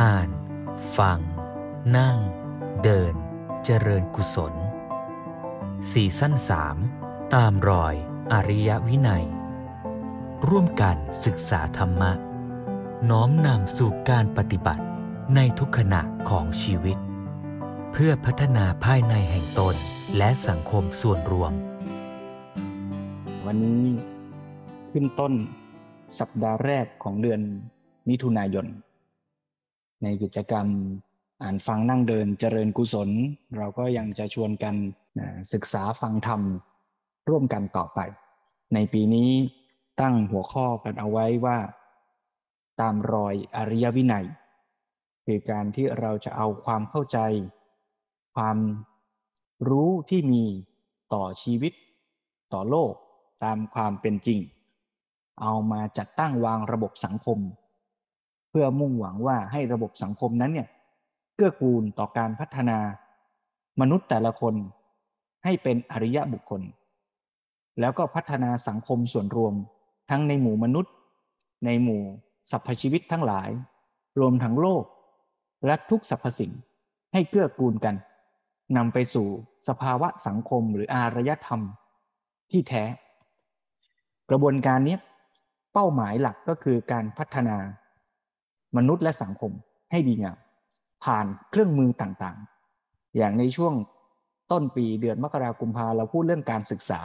อ่าน ฟัง นั่ง เดิน เจริญกุศลสี่สั้นสามตามรอยอริยวินัย ร่วมกันศึกษาธรรมะ น้อมนำสู่การปฏิบัติในทุกขณะของชีวิต เพื่อพัฒนาภายในแห่งตนและสังคมส่วนรวม วันนี้ขึ้นต้นสัปดาห์แรกของเดือนมิถุนายน ในกิจกรรมอ่านฟังนั่งเดินเจริญกุศล เราก็ยังจะชวนกันศึกษาฟังธรรม ร่วมกันต่อไป ในปีนี้ตั้งหัวข้อกันเอาไว้ว่า ตามรอยอริยวินัย คือการที่เราจะเอาความเข้าใจ ความรู้ที่มีต่อชีวิต ต่อโลกตามความเป็นจริง เอามาจัดตั้งวางระบบสังคม เพื่อมุ่งหวังว่าให้ระบบสังคมนั้นเนี่ยเกื้อกูลต่อการพัฒนา มนุษย์แต่ละคนให้เป็นอริยะบุคคล แล้วก็พัฒนาสังคมส่วนรวม ทั้งในหมู่มนุษย์ ในหมู่สรรพชีวิตทั้งหลาย รวมทั้งโลก และทุกสรรพสิ่งให้เกื้อกูลกันนำไปสู่สภาวะสังคมหรืออารยธรรมที่แท้ กระบวนการนี้เป้าหมายหลักก็คือการพัฒนา มนุษย์และสังคมให้ดีงามผ่านเครื่องมือต่างๆ อย่างในช่วงต้นปีเดือนมกราคมพาเราพูดเรื่องการศึกษา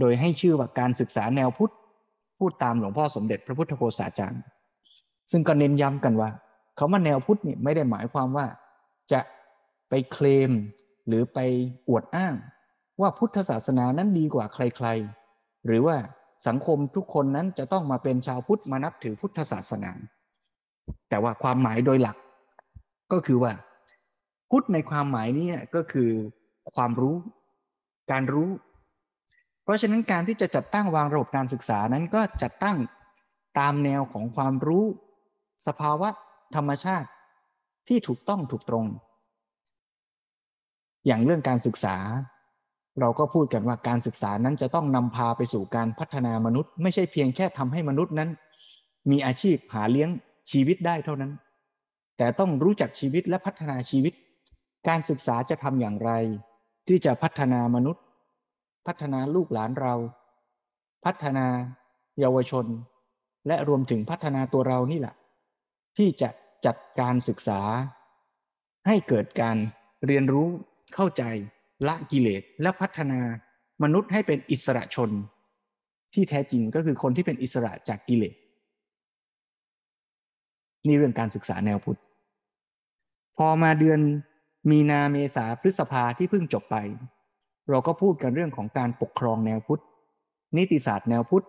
โดยให้ชื่อว่าการศึกษาแนวพุทธพูดตามหลวงพ่อสมเด็จพระพุทธโฆษาจารย์ ซึ่งก็เน้นย้ำกันว่าเขาว่าแนวพุทธนี่ไม่ได้หมายความว่าจะไปเคลมหรือไปอวดอ้าง ว่าพุทธศาสนานั้นดีกว่าใครๆ หรือว่าสังคมทุกคนนั้นจะต้องมาเป็นชาวพุทธมานับถือพุทธศาสนา แต่ว่าความหมายโดยหลัก ก็คือว่า พุทธในความหมายนี้ก็คือความรู้ การรู้ เพราะฉะนั้นการที่จะจัดตั้งวางระบบการศึกษานั้นก็จัดตั้งตามแนวของความรู้ สภาวะธรรมชาติที่ถูกต้องถูกตรง อย่างเรื่องการศึกษา เราก็พูดกันว่าการศึกษานั้นจะต้องนำพาไปสู่การพัฒนามนุษย์ ไม่ใช่เพียงแค่ทำให้มนุษย์นั้น มีอาชีพหาเลี้ยง ชีวิตได้เท่านั้น แต่ต้องรู้จักชีวิตและพัฒนาชีวิต การศึกษาจะทำอย่างไร ที่จะพัฒนามนุษย์ พัฒนาลูกหลานเรา พัฒนาเยาวชน และรวมถึงพัฒนาตัวเรานี่แหละ ที่จะจัดการศึกษา ให้เกิดการเรียนรู้เข้าใจละกิเลสและพัฒนามนุษย์ให้เป็นอิสระชน ที่แท้จริงก็คือคนที่เป็นอิสระจากกิเลส นี่เรื่องการศึกษาแนวพุทธ พอมาเดือนมีนาเมษาพฤษภาที่เพิ่งจบไป เราก็พูดกันเรื่องของการปกครองแนวพุทธ นิติศาสตร์แนวพุทธ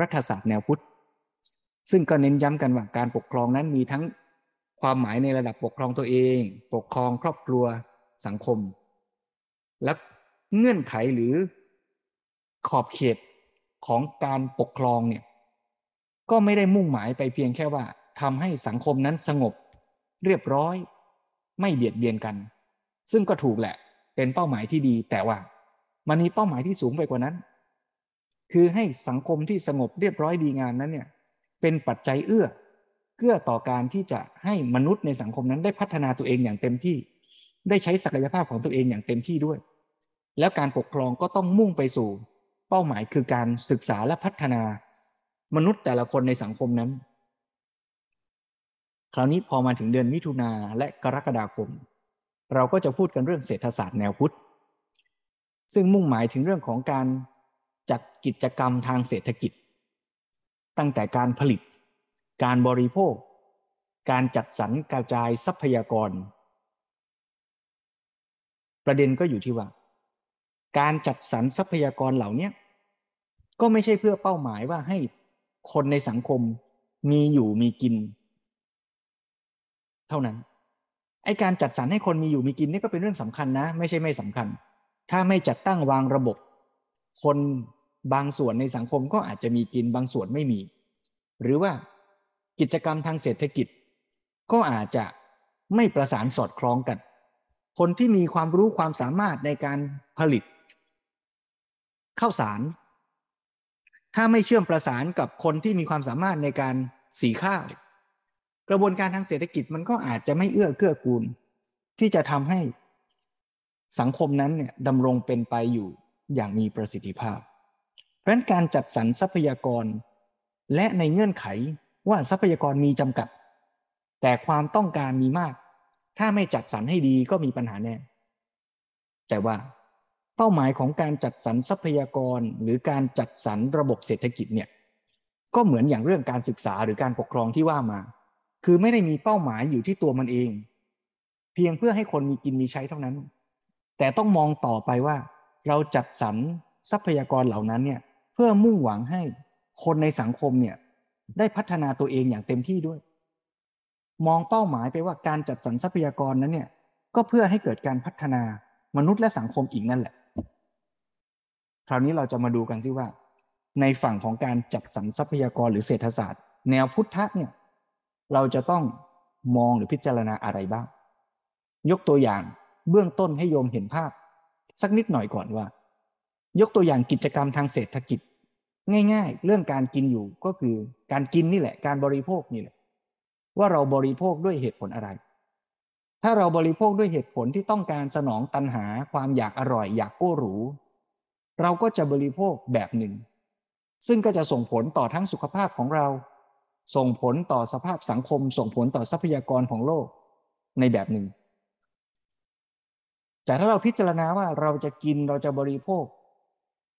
รัฐศาสตร์แนวพุทธ ซึ่งก็เน้นย้ำกันว่าการปกครองนั้นมีทั้งความหมายในระดับปกครองตัวเอง ปกครองครอบครัวสังคม และเงื่อนไขหรือขอบเขตของการปกครองเนี่ยก็ไม่ได้มุ่งหมายไปเพียงแค่ว่า ทำให้สังคมนั้นสงบ เรียบร้อย ไม่เบียดเบียนกัน ซึ่งก็ถูกแหละ เป็นเป้าหมายที่ดี แต่ว่า มันมีเป้าหมายที่สูงไปกว่านั้น คือให้สังคมที่สงบเรียบร้อยดีงามนั้นเนี่ย เป็นปัจจัยเอื้อเกื้อต่อการที่จะให้มนุษย์ในสังคมนั้นได้พัฒนาตัวเองอย่างเต็มที่ ได้ใช้ศักยภาพของตัวเองอย่างเต็มที่ด้วย แล้วการปกครองก็ต้องมุ่งไปสู่ เป้าหมายคือการศึกษาและพัฒนามนุษย์แต่ละคนในสังคมนั้น คราวนี้พอมาถึงเดือนมิถุนาและกรกฎาคม เราก็จะพูดกันเรื่องเศรษฐศาสตร์แนวพุทธ ซึ่งมุ่งหมายถึงเรื่องของการจัดกิจกรรมทางเศรษฐกิจ ตั้งแต่การผลิต การบริโภค การจัดสรรกระจายทรัพยากร ประเด็นก็อยู่ที่ว่า การจัดสรรทรัพยากรเหล่านี้ก็ไม่ใช่เพื่อเป้าหมายว่าให้คนในสังคมมีอยู่มีกิน เท่านั้นไอการจัดสรรให้คนมีอยู่มีกินนี่ก็เป็นเรื่องสำคัญนะ ไม่ใช่ไม่สำคัญ ถ้าไม่จัดตั้งวางระบบ คนบางส่วนในสังคมก็อาจจะมีกินบางส่วนไม่มี หรือว่ากิจกรรมทางเศรษฐกิจ ก็อาจจะไม่ประสานสอดคล้องกัน คนที่มีความรู้ความสามารถในการผลิตข้าวสาร ถ้าไม่เชื่อมประสานกับคนที่มีความสามารถในการสีข้าว กระบวนการทางเศรษฐกิจมันก็อาจจะไม่เอื้อเกื้อกูล ที่จะทำให้สังคมนั้นเนี่ยดำรงเป็นไปอยู่อย่างมีประสิทธิภาพ เพราะฉะนั้นการจัดสรรทรัพยากร และในเงื่อนไขว่าทรัพยากรมีจำกัด แต่ความต้องการมีมาก ถ้าไม่จัดสรรให้ดีก็มีปัญหาแน่ แต่ว่าเป้าหมายของการจัดสรรทรัพยากรหรือการจัดสรรระบบเศรษฐกิจเนี่ยก็เหมือนอย่างเรื่องการศึกษาหรือการปกครองที่ว่ามา คือไม่ได้มีเป้าหมายอยู่ที่ตัวมันเอง เพียงเพื่อให้คนมีกินมีใช้เท่านั้น แต่ต้องมองต่อไปว่า เราจัดสรรทรัพยากรเหล่านั้นเนี่ยเพื่อมุ่งหวังให้คนในสังคมเนี่ยได้พัฒนาตัวเองอย่างเต็มที่ด้วย มองเป้าหมายไปว่าการจัดสรรทรัพยากรนั้นเนี่ยก็เพื่อให้เกิดการพัฒนามนุษย์และสังคมอีกนั่นแหละ คราวนี้เราจะมาดูกันซิว่า ในฝั่งของการจัดสรรทรัพยากรหรือเศรษฐศาสตร์ แนวพุทธะเนี่ย เราจะต้องมองหรือพิจารณาอะไรบ้าง ยกตัวอย่างเบื้องต้นให้โยมเห็นภาพ สักนิดหน่อยก่อนว่า ยกตัวอย่างกิจกรรมทางเศรษฐกิจ ง่าย ๆ เรื่องการกินอยู่ก็คือการกินนี่แหละ การบริโภคนี่แหละ ว่าเราบริโภคด้วยเหตุผลอะไร ถ้าเราบริโภคด้วยเหตุผลที่ต้องการสนองตันหาความอยากอร่อย อยากโก้หรู เราก็จะบริโภคแบบหนึ่ง ซึ่งก็จะส่งผลต่อทั้งสุขภาพของเรา ส่งผลต่อสภาพสังคม ส่งผลต่อทรัพยากรของโลกในแบบหนึ่ง แต่ถ้าเราพิจารณาว่าเราจะกินเราจะบริโภค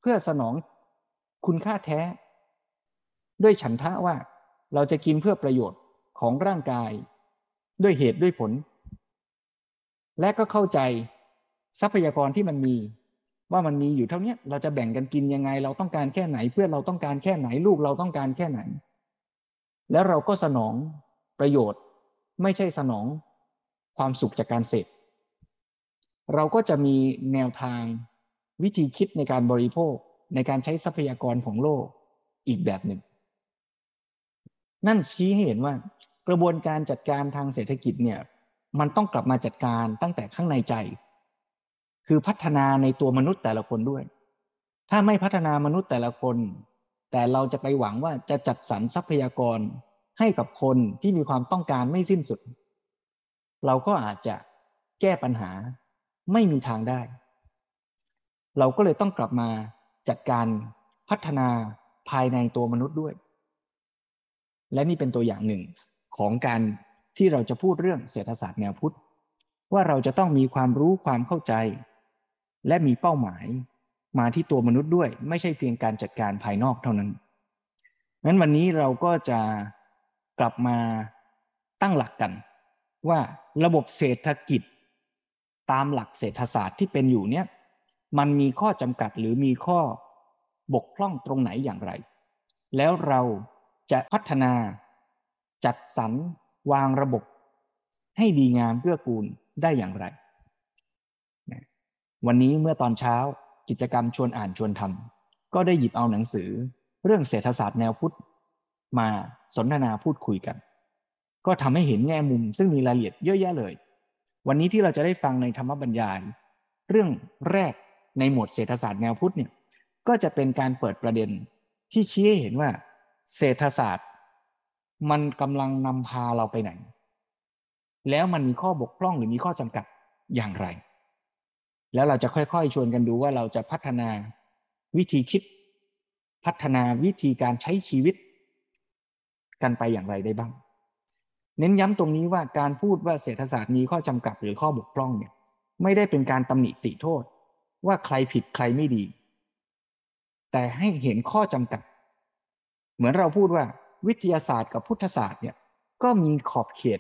เพื่อสนองคุณค่าแท้ ด้วยฉันทะว่าเราจะกินเพื่อประโยชน์ของร่างกาย ด้วยเหตุด้วยผล และก็เข้าใจทรัพยากรที่มันมีว่ามันมีอยู่เท่านี้เราจะแบ่งกันกินยังไง เราต้องการแค่ไหน เพื่อเราต้องการแค่ไหนลูกเราต้องการแค่ไหน แล้วเราก็สนองประโยชน์ไม่ใช่สนองความสุขจากการเสพเราก็จะมีแนวทางวิธีคิดในการบริโภคในการใช้ทรัพยากรของโลกอีกแบบหนึ่ง นั่นชี้ให้เห็นว่ากระบวนการจัดการทางเศรษฐกิจเนี่ยมันต้องกลับมาจัดการตั้งแต่ข้างในใจ คือพัฒนาในตัวมนุษย์แต่ละคนด้วย ถ้าไม่พัฒนามนุษย์แต่ละคน แต่เราจะไปหวังว่าจะจัดสรรทรัพยากรให้กับคนที่มีความต้องการไม่สิ้นสุด เราก็อาจจะแก้ปัญหาไม่มีทางได้ เราก็เลยต้องกลับมาจัดการพัฒนาภายในตัวมนุษย์ด้วย และนี่เป็นตัวอย่างหนึ่งของการที่เราจะพูดเรื่องเศรษฐศาสตร์แนวพุทธ ว่าเราจะต้องมีความรู้ความเข้าใจ และมีเป้าหมาย มาที่ตัวมนุษย์ด้วย ไม่ใช่เพียงการจัดการภายนอกเท่านั้นนั้นวันนี้เราก็จะกลับมาตั้งหลักกัน ว่าระบบเศรษฐกิจ ตามหลักเศรษฐศาสตร์ที่เป็นอยู่เนี่ยมันมีข้อจำกัดหรือมีข้อบกพร่องตรงไหนอย่างไร แล้วเราจะพัฒนาจัดสรรวางระบบ ให้ดีงามเพื่อกูลได้อย่างไร วันนี้เมื่อตอนเช้า กิจกรรมชวนอ่านชวนทำก็ได้หยิบเอาหนังสือ เรื่องเศรษฐศาสตร์แนวพุทธ มาสนทนาพูดคุยกัน ก็ทำให้เห็นแง่มุมซึ่งมีรายละเอียดเยอะแยะเลย วันนี้ที่เราจะได้ฟังในธรรมบรรยาย เรื่องแรกในหมวดเศรษฐศาสตร์แนวพุทธเนี่ยก็จะเป็นการเปิดประเด็นที่ชี้ให้เห็นว่า เศรษฐศาสตร์ มันกำลังนำพาเราไปไหน แล้วมันมีข้อบกพร่องหรือมีข้อจำกัดอย่างไร แล้วเราจะค่อยๆ ชวนกันดูว่าเราจะพัฒนาวิธีคิด พัฒนาวิธีการใช้ชีวิต กันไปอย่างไรได้บ้าง เน้นย้ำตรงนี้ว่าการพูดว่าเศรษฐศาสตร์มีข้อจำกัดหรือข้อบกพร่องเนี่ย ไม่ได้เป็นการตำหนิติโทษ ว่าใครผิดใครไม่ดี แต่ให้เห็นข้อจำกัด เหมือนเราพูดว่าวิทยาศาสตร์กับพุทธศาสตร์เนี่ยก็มีขอบเขต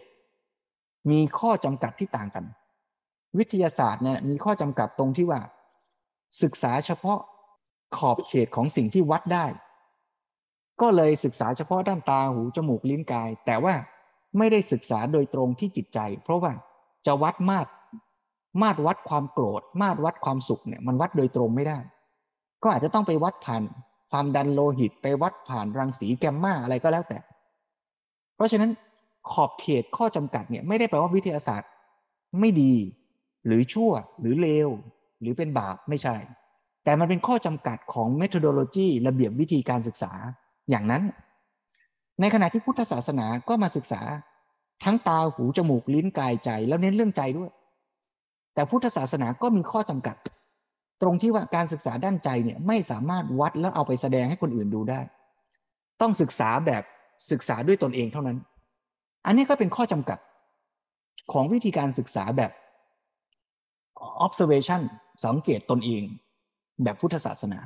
มีข้อจำกัดที่ต่างกัน วิทยาศาสตร์เนี่ยมีข้อจำกัดตรงที่ว่า ศึกษาเฉพาะขอบเขตของสิ่งที่วัดได้ ก็เลยศึกษาเฉพาะด้านตาหูจมูกลิ้นกาย แต่ว่าไม่ได้ศึกษาโดยตรงที่จิตใจ เพราะว่าจะวัดมาตรมาตรวัดความโกรธ มาตรวัดความสุขเนี่ยมันวัดโดยตรงไม่ได้ ก็อาจจะต้องไปวัดผ่านความดันโลหิตไปวัดผ่านรังสีแกมมาอะไรก็แล้วแต่ เพราะฉะนั้นขอบเขตข้อจำกัดเนี่ยไม่ได้แปลว่าวิทยาศาสตร์ไม่ดี หรือชั่วหรือเลว หรือเป็นบาปไม่ใช่ แต่มันเป็นข้อจำกัดของ methodology ระเบียบวิธีการศึกษาอย่างนั้น ในขณะที่พุทธศาสนาก็มาศึกษา ทั้งตาหูจมูกลิ้นกายใจแล้วเน้นเรื่องใจด้วย แต่พุทธศาสนาก็มีข้อจำกัด ตรงที่ว่าการศึกษาด้านใจเนี่ยไม่สามารถวัดแล้วเอาไปแสดงให้คนอื่นดูได้ ต้องศึกษาแบบศึกษาด้วยตนเองเท่านั้น อันนี้ก็เป็นข้อจำกัดของวิธีการศึกษาแบบ observation สังเกตตนเองแบบพุทธศาสนา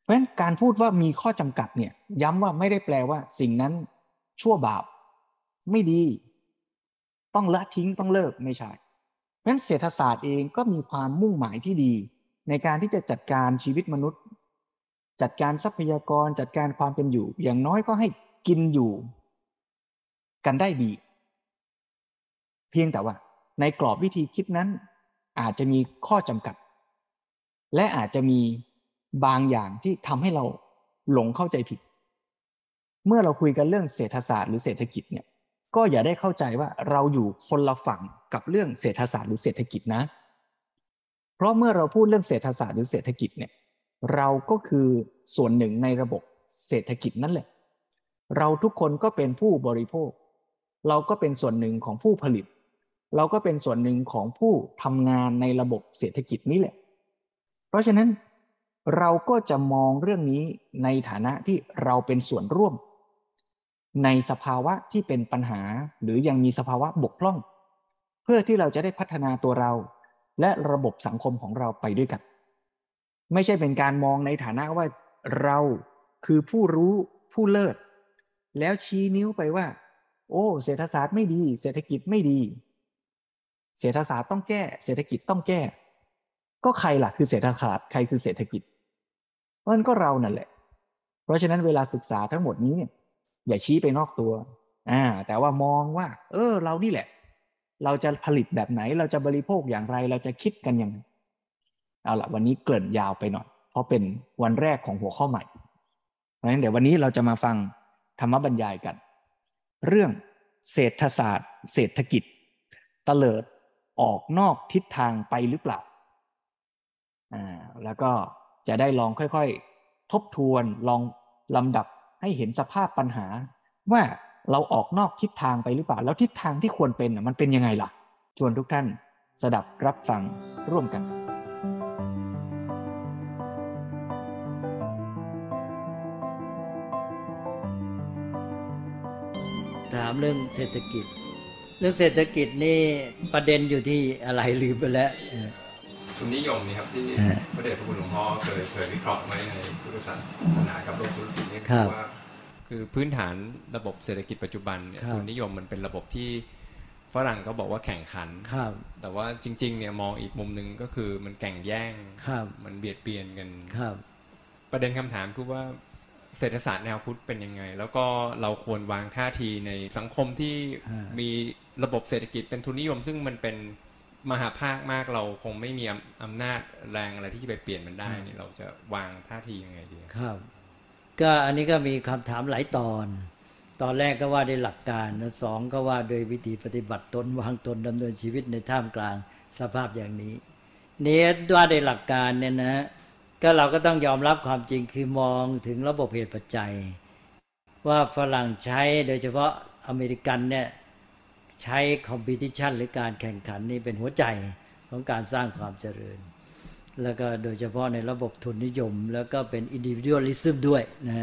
เพราะฉะนั้นการพูดว่ามีข้อจำกัดเนี่ยย้ำว่าไม่ได้แปลว่าสิ่งนั้นชั่วบาปไม่ดี ต้องละทิ้งต้องเลิกไม่ใช่ เพราะฉะนั้นเศรษฐศาสตร์เองก็มีความมุ่งหมายที่ดี ในการที่จะจัดการชีวิตมนุษย์ จัดการทรัพยากรจัดการความเป็นอยู่ อย่างน้อยก็ให้กินอยู่ กันได้ดี เพียงแต่ว่า ในกรอบวิธีคิดนั้น อาจจะมีข้อจำกัด และอาจจะมีบางอย่างที่ทำให้เราหลงเข้าใจผิด เมื่อเราคุยกันเรื่องเศรษฐศาสตร์หรือเศรษฐกิจเนี่ยก็อย่าได้เข้าใจว่าเราอยู่คนละฝั่งกับเรื่องเศรษฐศาสตร์หรือเศรษฐกิจนะ เพราะเมื่อเราพูดเรื่องเศรษฐศาสตร์หรือเศรษฐกิจเนี่ยเราก็คือส่วนหนึ่งในระบบเศรษฐกิจนั่นแหละ เราทุกคนก็เป็นผู้บริโภค เราก็เป็นส่วนหนึ่งของผู้ผลิต เราก็เป็นส่วนหนึ่งของผู้ทำงานในระบบเศรษฐกิจนี้แหละ เพราะฉะนั้นเราก็จะมองเรื่องนี้ในฐานะที่เราเป็นส่วนร่วม ในสภาวะที่เป็นปัญหาหรือยังมีสภาวะบกพร่อง เพื่อที่เราจะได้พัฒนาตัวเรา และระบบสังคมของเราไปด้วยกัน ไม่ใช่เป็นการมองในฐานะว่าเราคือผู้รู้ผู้เลิศ แล้วชี้นิ้วไปว่า โอ้ เศรษฐศาสตร์ไม่ดี เศรษฐกิจไม่ดี เศรษฐศาสตร์ต้องแก้ เศรษฐกิจต้องแก้ ก็ใครล่ะคือเศรษฐศาสตร์ใครคือเศรษฐกิจมันก็เรานั่นแหละ เพราะฉะนั้นเวลาศึกษาทั้งหมดนี้เนี่ย อย่าชี้ไปนอกตัวอ่าแต่ว่ามองว่า เออ เรานี่แหละ เราจะผลิตแบบไหน เราจะบริโภคอย่างไร เราจะคิดกันยังไงเอาละวันนี้เกินยาวไปหน่อย เพราะเป็นวันแรกของหัวข้อใหม่ เพราะฉะนั้นเดี๋ยววันนี้เราจะมาฟังธรรมบรรยายกัน เรื่องเศรษฐศาสตร์ เศรษฐกิจตเลิด ออกนอกทิศทางไปหรือเปล่าอ่าแล้วก็จะได้ลองค่อยๆ ทบทวนลองลำดับให้เห็นสภาพปัญหา ว่าเราออกนอกทิศทางไปหรือเปล่า แล้วทิศทางที่ควรเป็นมันเป็นยังไงล่ะ ชวนทุกท่านสดับรับฟังร่วมกันถามเรื่องเศรษฐกิจ รื่องเศรษฐกิจนี่ประเด็นอยู่ที่อะไรลืมไปแล้วทุนนิยมนี่ครับที่พระเดชพระคุณหลวงพ่อเคยเคยวิเคราะห์ไว้ในพุทธศาสนากับโลกธุรกิจนี่คือว่าคือพื้นฐานระบบเศรษฐกิจปัจจุบันเนี่ยทุนนิยมมันเป็นระบบที่ฝรั่งก็บอกว่าแข่งขันครับ แต่ว่าจริงๆเนี่ยมองอีกมุมหนึ่งก็คือมันแข่งแย่งครับมันเบียดเบียนกันครับ ประเด็นคำถามคือว่าเศรษฐศาสตร์แนวพุทธเป็นยังไง แล้วก็เราควรวางท่าทีในสังคมที่มี ระบบเศรษฐกิจเป็นทุนนิยม ซึ่งมันเป็นมหาภาคมากเราคงไม่มีอำนาจแรงอะไรที่จะไปเปลี่ยนมันได้นี่เราจะวางท่าทียังไงดีครับ ก็อันนี้ก็มีคำถามหลายตอน ตอนแรกก็ว่าด้วยหลักการสองก็ว่าโดยวิธีปฏิบัติตนวางตนดำเนินชีวิตในท่ามกลางสภาพอย่างนี้นี้ว่าด้วยหลักการเนี่ยนะก็เราก็ต้องยอมรับความจริงคือมองถึงระบบเหตุปัจจัย ว่าฝรั่งใช้โดยเฉพาะอเมริกันเนี่ย ใช้ competition หรือการแข่งขันนี่เป็นหัวใจของการสร้างความเจริญ แล้วก็โดยเฉพาะในระบบทุนนิยม แล้วก็เป็น individualism ด้วยนะ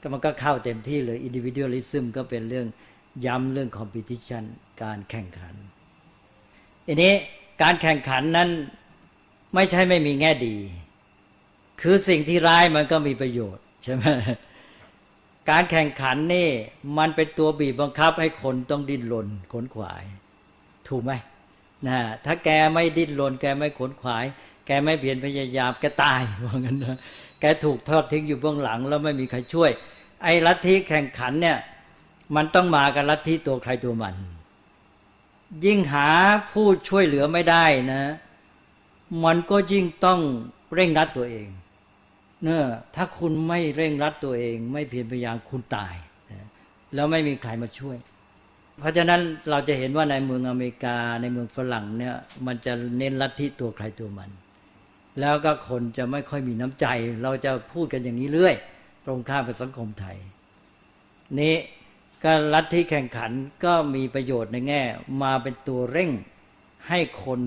ก็มันก็เข้าเต็มที่เลย individualism ก็เป็นเรื่องย้ำเรื่อง competitionการแข่งขันอันนี้การแข่งขันนั้นไม่ใช่ไม่มีแง่ดี คือสิ่งที่ร้ายมันก็มีประโยชน์ใช่ไหม การแข่งขันนี่มันเป็นตัวบีบบังคับให้คนต้องดิ้นรนขนขวาย ถูกไหมนะถ้าแกไม่ดิ้นรนแกไม่ขนขวาย แกไม่เพียรพยายามแกตายว่างั้นนะแกถูกทอดทิ้งอยู่เบื้องหลัง แล้วไม่มีใครช่วย ไอ้ลัทธิแข่งขันเนี่ยมันต้องมากับลัทธิตัวใครตัวมัน ยิ่งหาผู้ช่วยเหลือไม่ได้นะ มันก็ยิ่งต้องเร่งรัดตัวเอง เนอะถ้าคุณไม่เร่งรัดตัวเอง ไม่เพียรพยายามคุณตายแล้วไม่มีใครมาช่วย เพราะฉะนั้นเราจะเห็นว่าในเมืองอเมริกาในเมืองฝรั่งเนี่ยมันจะเน้นลัทธิตัวใครตัวมัน แล้วก็คนจะไม่ค่อยมีน้ำใจ เราจะพูดกันอย่างนี้เรื่อย ตรงข้ามกับสังคมไทย นี้การลัทธิแข่งขันก็มีประโยชน์ในแง่ มาเป็นตัวเร่งให้คน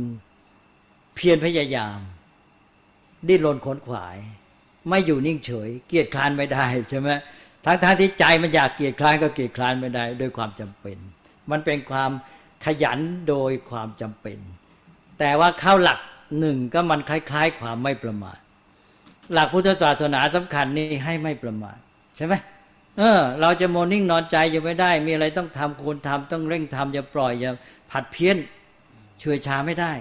เพียรพยายาม ดิ้นรนขนขวาย ไม่อยู่นิ่งเฉย เกียจคลานไม่ได้ใช่ไหมทั้งทที่ใจมันอยากเกียจคลานก็เกียจคลานไม่ได้ โดยความจำเป็น มันเป็นความขยันโดยความจำเป็น แต่ว่าเข้าหลักหนึ่งก็มันคล้ายๆ ความไม่ประมาทหลักพุทธศาสนาสำคัญนี่ให้ไม่ประมาทใช่ไหมเออ เราจะโมนิ่งนอนใจยังไม่ได้ มีอะไรต้องทำควรทำต้องเร่งทำอย่าปล่อยอย่าผัดเพี้ยนช่วยชาไม่ได้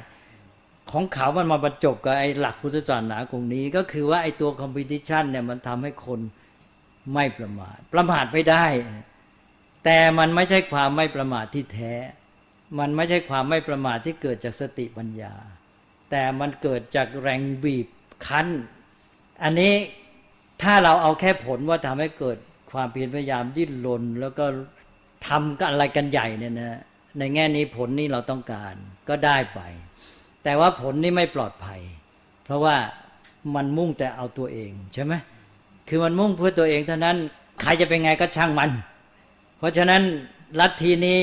ของเขามันมาบรรจบกับไอ้หลักพุทธศาสนาตรงนี้ ก็คือว่าไอ้ตัวคอมเพติชันเนี่ยมันทำให้คนไม่ประมาท ประมาทไม่ได้ แต่มันไม่ใช่ความไม่ประมาทที่แท้ มันไม่ใช่ความไม่ประมาทที่เกิดจากสติปัญญา แต่มันเกิดจากแรงบีบคั้น อันนี้ถ้าเราเอาแค่ผลว่าทำให้เกิดความเพียรพยายามดิ้นรนแล้วก็ทำกันอะไรกันใหญ่เนี่ยนะในแง่นี้ผลนี้เราต้องการก็ได้ไป แต่ว่าผลนี้ไม่ปลอดภัย เพราะว่ามันมุ่งแต่เอาตัวเองใช่ไหมคือมันมุ่งเพื่อตัวเองเท่านั้นใครจะเป็นไงก็ช่างมัน เพราะฉะนั้นลัทธินี้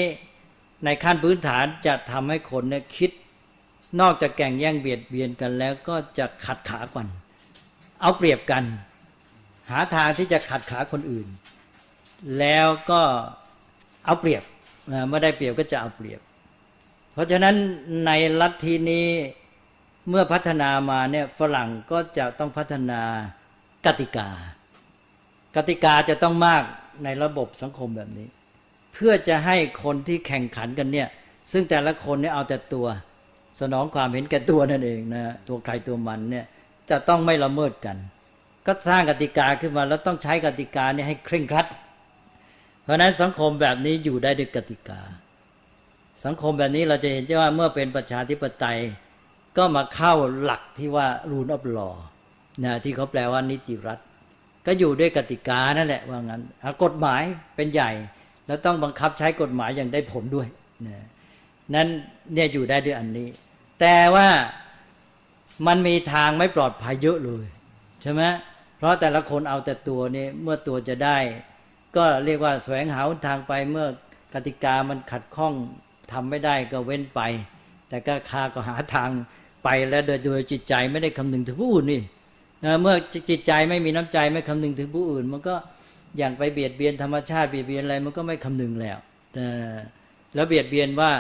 ในขั้นพื้นฐานจะทำให้คนเนี่ยคิด นอกจากแก่งแย่งเบียดเบียนกันแล้วก็จะขัดขากัน เอาเปรียบกัน หาทางที่จะขัดขาคนอื่น แล้วก็เอาเปรียบเมื่อได้เปรียบก็จะเอาเปรียบ เพราะฉะนั้นในลัทธินี้เมื่อพัฒนามาเนี่ยฝรั่งก็จะต้องพัฒนากติกา กติกาจะต้องมากในระบบสังคมแบบนี้ เพื่อจะให้คนที่แข่งขันกันเนี่ย ซึ่งแต่ละคนเนี่ยเอาแต่ตัว สนองความเห็นแก่ตัวนั่นเองนะตัวใครตัวมันเนี่ยจะต้องไม่ละเมิดกัน ก็สร้างกติกาขึ้นมาแล้วต้องใช้กติกานี้ให้เคร่งครัด เพราะนั้นสังคมแบบนี้อยู่ได้ด้วยกติกา สังคมแบบนี้เราจะเห็นว่าเมื่อเป็นประชาธิปไตย ก็มาเข้าหลักที่ว่ารูนอบลอนะที่เขาแปลว่านิติรัฐ ก็อยู่ด้วยกติกานั่นแหละว่างั้นกฎหมายเป็นใหญ่ แล้วต้องบังคับใช้กฎหมายอย่างได้ผลด้วยนะนั้นเนี่ยอยู่ได้ด้วยอันนี้ แต่ว่ามันมีทางไม่ปลอดภัยเยอะเลยใช่ไหมเพราะแต่ละคนเอาแต่ตัวนี่เมื่อตัวจะได้ ก็เรียกว่าแสวงหาทางไปเมื่อกติกามันขัดข้อง ทำไม่ได้ก็เว้นไป แต่ก็คาก็หาทางไปแล้วโดยโดยจิตใจไม่ได้คำนึงถึงผู้อื่นนี่เมื่อจิตใจไม่มีน้ำใจไม่คำนึงถึงผู้อื่น มันก็อย่างไปเบียดเบียนธรรมชาติเบียดเบียนอะไรมันก็ไม่คำนึงแล้วแล้วเบียดเบียนว่า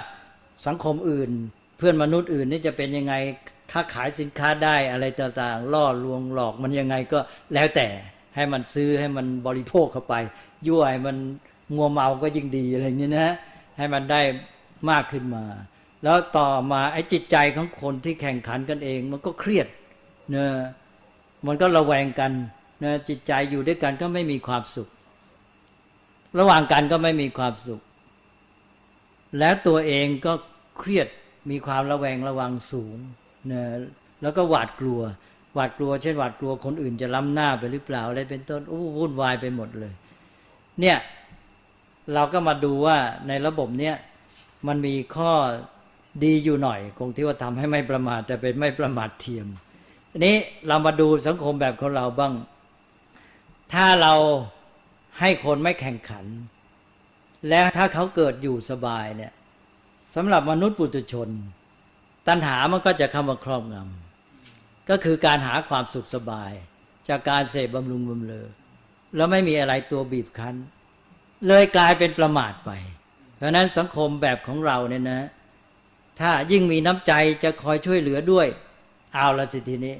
สังคมอื่น เพื่อนมนุษย์อื่นนี่จะเป็นยังไงค้าขายสินค้าได้อะไรต่างๆล่อลวงหลอกมันยังไงก็แล้วแต่ให้มันซื้อให้มันบริโภคเข้าไป ยั่วให้มันงัวเมาก็ยิ่งดีอะไรอย่างนี้นะให้มันได้ มากขึ้นมา แล้วต่อมาไอ้จิตใจของคนที่แข่งขันกันเอง มันก็เครียดเนะมันก็ระแวงกันนะจิตใจอยู่ด้วยกันก็ไม่มีความสุข ระหว่างกันก็ไม่มีความสุข แล้วตัวเองก็เครียดมีความระแวงระวังสูงนะแล้วก็หวาดกลัว หวาดกลัวเช่นหวาดกลัวคนอื่นจะล้ำหน้าไปหรือเปล่าอะไรเป็นต้นอู้วุ่นวายไปหมดเลย เนี่ยเราก็มาดูว่าในระบบเนี้ย มันมีข้อดีอยู่หน่อย คงที่ว่าทำให้ไม่ประมาทแต่เป็นไม่ประมาทเทียมนี้เรามาดูสังคมแบบของเราบ้าง ถ้าเราให้คนไม่แข่งขัน แล้วถ้าเขาเกิดอยู่สบายเนี่ยสำหรับมนุษย์ปุถุชน ตัณหามันก็จะเข้ามาครอบงำก็คือการหาความสุขสบาย จากการเสพบำรุงบำเลอแล้วไม่มีอะไรตัวบีบคั้น เลยกลายเป็นประมาทไป เพราะนั้นสังคมแบบของเราเนี่ยนะ ถ้ายิ่งมีน้ำใจจะคอยช่วยเหลือด้วย เอาละสิทีนี้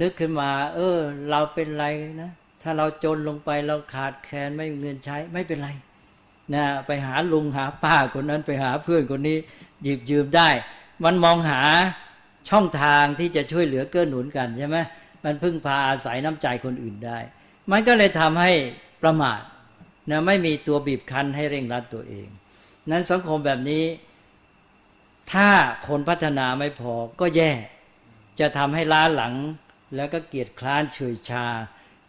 นึกขึ้นมา เออ เราเป็นไรนะ ถ้าเราจนลงไปเราขาดแคลนไม่มีเงินใช้ไม่เป็นไรนะไปหาลุงหาป้าคนนั้นไปหาเพื่อนคนนี้หยิบยืมได้ มันมองหาช่องทางที่จะช่วยเหลือเกื้อหนุนกันใช่ไหมมันพึ่งพาอาศัยน้ำใจคนอื่นได้ มันก็เลยทำให้ประมาทนะไม่มีตัวบีบคั้นให้เร่งรัดตัวเอง นั้นสังคมแบบนี้ ถ้าคนพัฒนาไม่พอก็แย่ จะทำให้ล้าหลัง แล้วก็เกียจคร้านเฉยชา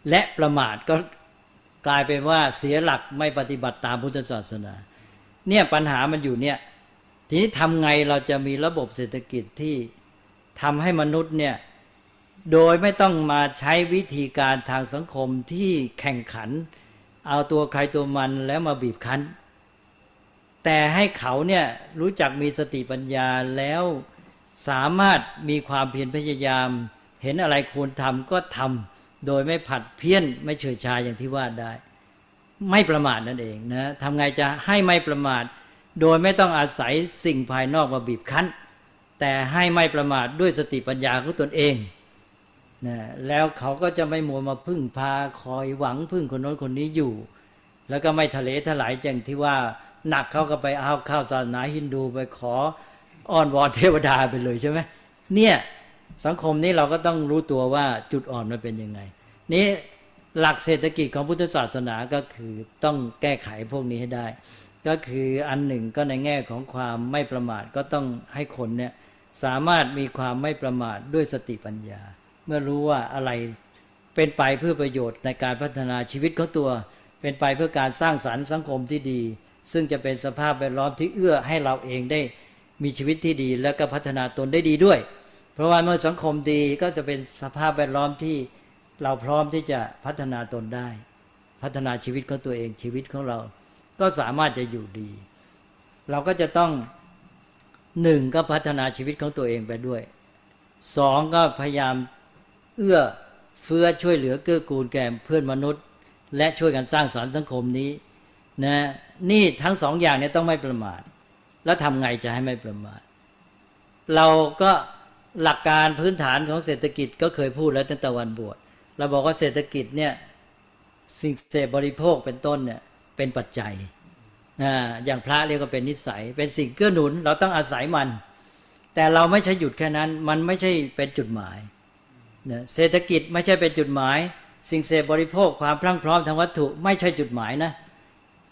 และประมาทก็กลายเป็นว่าเสียหลักไม่ปฏิบัติตามพุทธศาสนา เนี่ยปัญหามันอยู่เนี่ย ทีนี้ทำไงเราจะมีระบบเศรษฐกิจที่ทำให้มนุษย์เนี่ยโดยไม่ต้องมาใช้วิธีการทางสังคมที่แข่งขัน เอาตัวใครตัวมันแล้วมาบีบคั้น แต่ให้เขาเนี่ยรู้จักมีสติปัญญาแล้วสามารถมีความเพียรพยายาม เห็นอะไรควรทำก็ทำโดยไม่ผัดเพี้ยนไม่เฉยชาอย่างที่ว่าได้ ไม่ประมาทนั่นเองนะทำไงจะให้ไม่ประมาท โดยไม่ต้องอาศัยสิ่งภายนอกมาบีบคั้น แต่ให้ไม่ประมาทด้วยสติปัญญาของตนเองนะแล้วเขาก็จะไม่มัวมาพึ่งพาคอยหวังพึ่งคนโน้นคนนี้อยู่ แล้วก็ไม่ทะเลถลายอย่างที่ว่า หนักเขาก็ไปเอาข้าวศาสนาฮินดูไปขออ้อนวอนเทวดาไปเลยใช่ไหมเนี่ยสังคมนี้เราก็ต้องรู้ตัวว่าจุดอ่อนมันเป็นยังไง นี้หลักเศรษฐกิจของพุทธศาสนาก็คือต้องแก้ไขพวกนี้ให้ได้ ก็คืออันหนึ่งก็ในแง่ของความไม่ประมาทก็ต้องให้คนเนี่ยสามารถมีความไม่ประมาทด้วยสติปัญญา เมื่อรู้ว่าอะไรเป็นไปเพื่อประโยชน์ในการพัฒนาชีวิตของตัว เป็นไปเพื่อการสร้างสรรค์สังคมที่ดี ซึ่งจะเป็นสภาพแวดล้อมที่เอื้อให้เราเองได้มีชีวิตที่ดี แล้วก็พัฒนาตนได้ดีด้วย เพราะว่าเมื่อสังคมดีก็จะเป็นสภาพแวดล้อมที่เราพร้อมที่จะพัฒนาตนได้ พัฒนาชีวิตของตัวเองชีวิตของเรา ก็สามารถจะอยู่ดี เราก็จะต้องหนึ่งก็พัฒนาชีวิตของตัวเองไปด้วยสองก็พยายามเอื้อเฟื้อช่วยเหลือเกื้อกูลแก่เพื่อนมนุษย์ และช่วยกันสร้างสารรค์สังคมนี้ นะนี่ทั้งสองอย่างนี้ต้องไม่ประมาทแล้วทำไงจะให้ไม่ประมาทเราก็หลักการพื้นฐานของเศรษฐกิจก็เคยพูดแล้วตั้งแต่วันบวชเราบอกว่าเศรษฐกิจเนี่ยสิ่งเสพบริโภคเป็นต้นเนี่ยเป็นปัจจัยนะอย่างพระเรียกว่าเป็นนิสัย เป็นสิ่งเกื้อหนุน เราต้องอาศัยมัน แต่เราไม่ใช่หยุดแค่นั้น มันไม่ใช่เป็นจุดหมายนะเศรษฐกิจไม่ใช่เป็นจุดหมาย สิ่งเสพบริโภคความพรั่งพร้อมทางวัตถุ ไม่ใช่จุดหมายนะ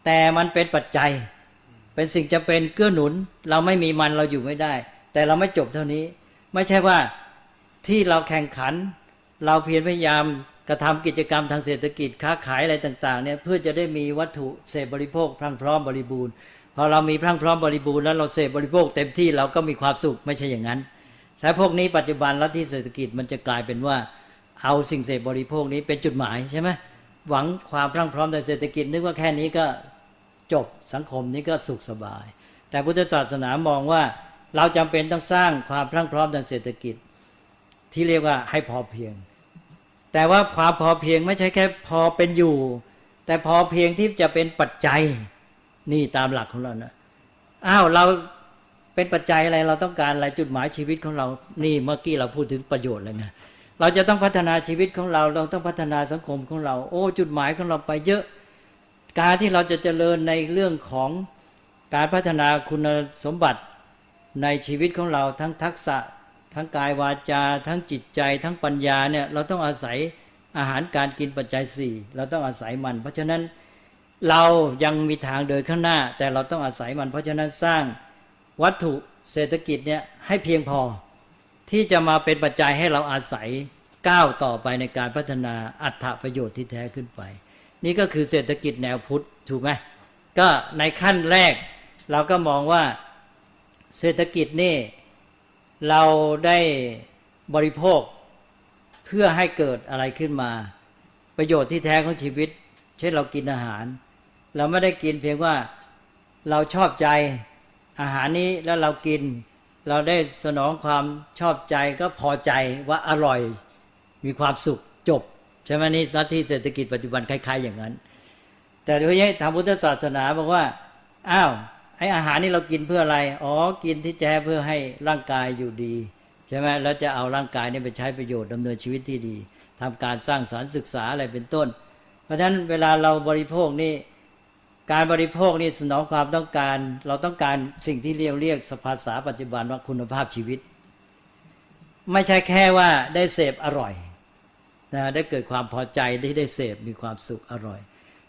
แต่มันเป็นปัจจัย เป็นสิ่งจะเป็นเกื้อหนุน เราไม่มีมันเราอยู่ไม่ได้ แต่เราไม่จบเท่านี้ ไม่ใช่ว่าที่เราแข่งขัน เราเพียรพยายามกระทำกิจกรรมทางเศรษฐกิจค้าขายอะไรต่างๆเนี่ยเพื่อจะได้มีวัตถุเสพบริโภคพรั่งพร้อมบริบูรณ์พอเรามีพรั่งพร้อมบริบูรณ์แล้วเราเสพบริโภคเต็มที่เราก็มีความสุขไม่ใช่อย่างนั้นแต่พวกนี้ปัจจุบันลัทธิเศรษฐกิจมันจะกลายเป็นว่า เอาสิ่งเสพบริโภคนี้เป็นจุดหมายใช่ไหม หวังความพรั่งพร้อมทางเศรษฐกิจ นึกว่าแค่นี้ก็จบสังคมนี้ก็สุขสบาย แต่พุทธศาสนามองว่าเราจำเป็นต้องสร้างความพรั่งพร้อมทางเศรษฐกิจ ที่เรียกว่าให้พอเพียง แต่ว่าความพอเพียงไม่ใช่แค่พอเป็นอยู่ แต่พอเพียงที่จะเป็นปัจจัยนี่ตามหลักของเรานะอ้าวเราเป็นปัจจัยอะไรเราต้องการอะไรจุดหมายชีวิตของเรา นี่เมื่อกี้เราพูดถึงประโยชน์แล้วนะ เราจะต้องพัฒนาชีวิตของเรา เราต้องพัฒนาสังคมของเรา โอ้ จุดหมายของเราไปเยอะ การที่เราจะเจริญในเรื่องของการพัฒนาคุณสมบัติในชีวิตของเราทั้งทักษะ ทั้งกายวาจา ทั้งจิตใจ ทั้งปัญญาเนี่ยเราต้องอาศัยอาหารการกินปัจจัยสี่เราต้องอาศัยมัน เพราะฉะนั้นเรายังมีทางเดินข้างหน้า แต่เราต้องอาศัยมัน เพราะฉะนั้นสร้างวัตถุเศรษฐกิจเนี่ยให้เพียงพอ ที่จะมาเป็นปัจจัยให้เราอาศัยก้าวต่อไปในการพัฒนาอัตประโยชน์ที่แท้ขึ้นไป นี่ก็คือเศรษฐกิจแนวพุทธถูกไหมก็ในขั้นแรก เราก็มองว่าเศรษฐกิจนี่เราได้บริโภคเพื่อให้เกิดอะไรขึ้นมา ประโยชน์ที่แท้ของชีวิต เช่นเรากินอาหาร เราไม่ได้กินเพียงว่าเราชอบใจอาหารนี้แล้วเรากิน เราได้สนองความชอบใจก็พอใจว่าอร่อยมีความสุขจบใช่ไหมนี่สัตที่เศรษฐกิจปัจจุบันคล้ายๆ อย่างนั้น แต่โดยทางพุทธศาสนาบอกว่าอ้าวไออาหารนี่เรากินเพื่ออะไร อ๋อ กินที่แจเพื่อให้ร่างกายอยู่ดีใช่ไหมแล้วจะเอาร่างกายนี่ไปใช้ประโยชน์ดำเนินชีวิตที่ดีทำการสร้างสารรค์ศึกษาอะไรเป็นต้น เพราะฉะนั้นเวลาเราบริโภคนี่ การบริโภคนี่สนองความต้องการ เราต้องการสิ่งที่เรียกเรียกสภาษาปัจจุบันว่าคุณภาพชีวิต ไม่ใช่แค่ว่าได้เสพอร่อยนะได้เกิดความพอใจที่ได้เสพมีความสุขอร่อย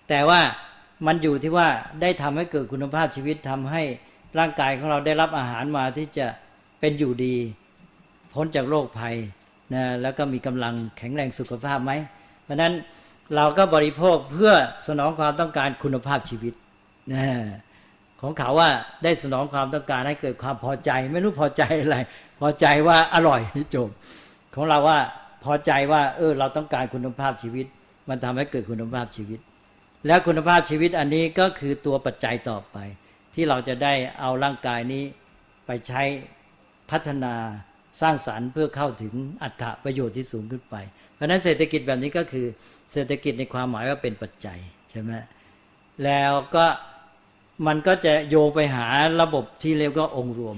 แต่ว่ามันอยู่ที่ว่าได้ทำให้เกิดคุณภาพชีวิตทำให้ร่างกายของเราได้รับอาหารมาที่จะเป็นอยู่ดี พ้นจากโรคภัยนะแล้วก็มีกำลังแข็งแรงสุขภาพไหม เพราะนั้น เราก็บริโภคเพื่อสนองความต้องการคุณภาพชีวิตนะของเขาว่าได้สนองความต้องการให้เกิดความพอใจ ไม่รู้พอใจอะไร พอใจว่าอร่อยจบของเราว่าพอใจว่า เออ เราต้องการคุณภาพชีวิต มันทำให้เกิดคุณภาพชีวิต แล้วคุณภาพชีวิตอันนี้ก็คือตัวปัจจัยต่อไป ที่เราจะได้เอาร่างกายนี้ไปใช้พัฒนาสร้างสารรค์เพื่อเข้าถึงอัตถประโยชน์ที่สูงขึ้นไป เพราะนั้นเศรษฐกิจแบบนี้ก็คือ เศรษฐกิจในความหมายว่าเป็นปัจจัยใช่ไหมแล้วก็มันก็จะโยไปหาระบบที่เรียกว่าองค์รวม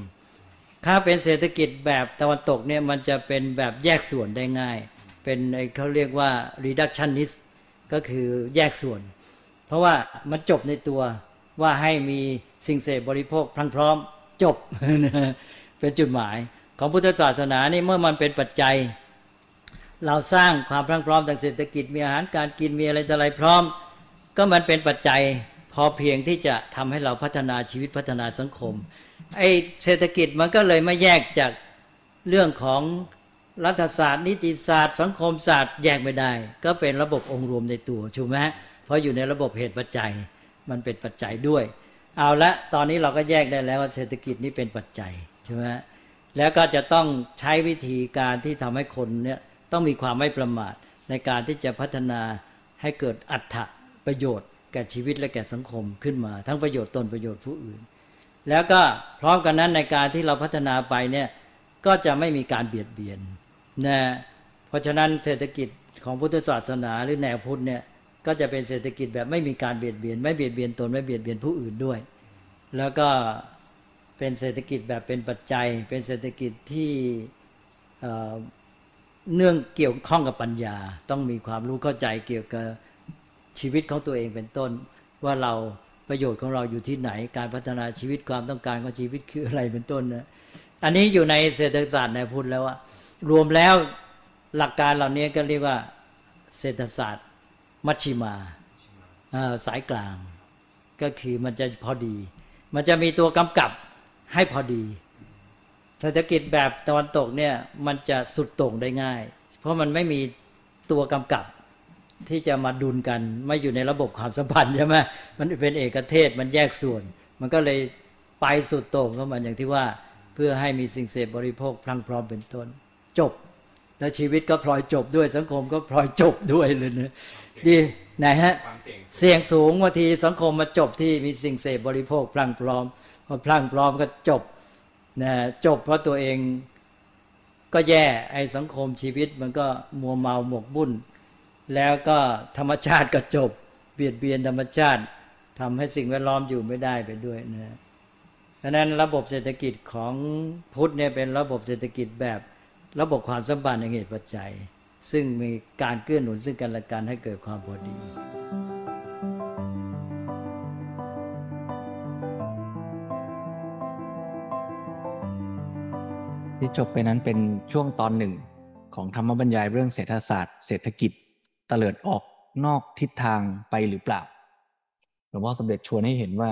ถ้าเป็นเศรษฐกิจแบบตะวันตกเนี่ยมันจะเป็นแบบแยกส่วนได้ง่าย เป็นเขาเรียกว่า reductionist ก็คือแยกส่วน เพราะว่ามันจบในตัวว่าให้มีสิ่งเสพบริโภคพรังพร้อมจบเป็นจุดหมาย ของพุทธศาสนานี่เมื่อมันเป็นปัจจัย เราสร้างความพรังพร้อมทางเศรษฐกิจมีอาหารการกินมีอะไรต่ออะไรพร้อม ก็มันเป็นปัจจัยพอเพียงที่จะทำให้เราพัฒนาชีวิตพัฒนาสังคมไอ้เศรษฐกิจมันก็เลยไม่แยกจากเรื่องของรัฐศาสตร์นิติศาสตร์ สังคมศาสตร์แยกไม่ได้ ก็เป็นระบบองค์รวมในตัวถูกไหมเพราะอยู่ในระบบเหตุปัจจัยมันเป็นปัจจัยด้วย เอาละตอนนี้เราก็แยกได้แล้วว่าเศรษฐกิจนี้เป็นปัจจัยใช่ไหมแล้วก็จะต้องใช้วิธีการที่ทำให้คนเนี่ย ต้องมีความไม่ประมาทในการที่จะพัฒนาให้เกิดอัตถประโยชน์ แก่ชีวิตและแก่สังคมขึ้นมา ทั้งประโยชน์ตนประโยชน์ผู้อื่น แล้วก็พร้อมกันนั้นในการที่เราพัฒนาไปเนี่ยก็จะไม่มีการเบียดเบียนนะเพราะฉะนั้นเศรษฐกิจของพุทธศาสนาหรือแนวพุทธเนี่ยก็จะเป็นเศรษฐกิจแบบไม่มีการเบียดเบียน ไม่เบียดเบียนตนไม่เบียดเบียนผู้อื่นด้วย แล้วก็เป็นเศรษฐกิจแบบเป็นปัจจัย เป็นเศรษฐกิจที่ เนื่องเกี่ยวข้องกับปัญญา ต้องมีความรู้เข้าใจเกี่ยวกับชีวิตของตัวเองเป็นต้น ว่าเราประโยชน์ของเราอยู่ที่ไหน การพัฒนาชีวิตความต้องการของชีวิตคืออะไรเป็นต้นนะอันนี้อยู่ในเศรษฐศาสตร์ในพุทธแล้วว่ารวมแล้วหลักการเหล่านี้ก็เรียกว่าเศรษฐศาสตร์ มัชชิมาสายกลาง ก็คือมันจะพอดี มันจะมีตัวกำกับให้พอดี เศรษฐกิจแบบตะวันตกเนี่ยมันจะสุดโต่งได้ง่าย เพราะมันไม่มีตัวกำกับที่จะมาดุลกัน ไม่อยู่ในระบบความสัมพันธ์ใช่ไหมมันเป็นเอกเทศมันแยกส่วน มันก็เลยไปสุดโต่งเข้ามาอย่างที่ว่าเพื่อให้มีสิ่งเสพบริโภคพลังพร้อมเป็นต้น จบ แล้วชีวิตก็พลอยจบด้วยสังคมก็พลอยจบด้วยเลยนะดีไหนฮะเสี่ยงสูงบางทีสังคมมาจบที่มีสิ่งเสพบริโภคพลังพร้อมพอพลังพร้อมก็จบ นะจบเพราะตัวเองก็แย่ไอ้สังคมชีวิตมันก็มัวเมาหมกบุ่นแล้วก็ธรรมชาติก็จบ เบียดเบียนธรรมชาติทำให้สิ่งแวดล้อมอยู่ไม่ได้ไปด้วยนะดังนั้นระบบเศรษฐกิจของพุทธเนี่ยเป็นระบบเศรษฐกิจแบบระบบความสัมพันธ์ในเหตุปัจจัย ซึ่งมีการเกื้อหนุนซึ่งกันและกันให้เกิดความพอดี ที่จบไปนั้นเป็นช่วงตอนหนึ่งของธรรมบรรยายเรื่องเศรษฐศาสตร์เศรษฐกิจเตลิดออกนอกทิศทางไปหรือเปล่าหลวงพ่อสมเด็จชวนให้เห็นว่า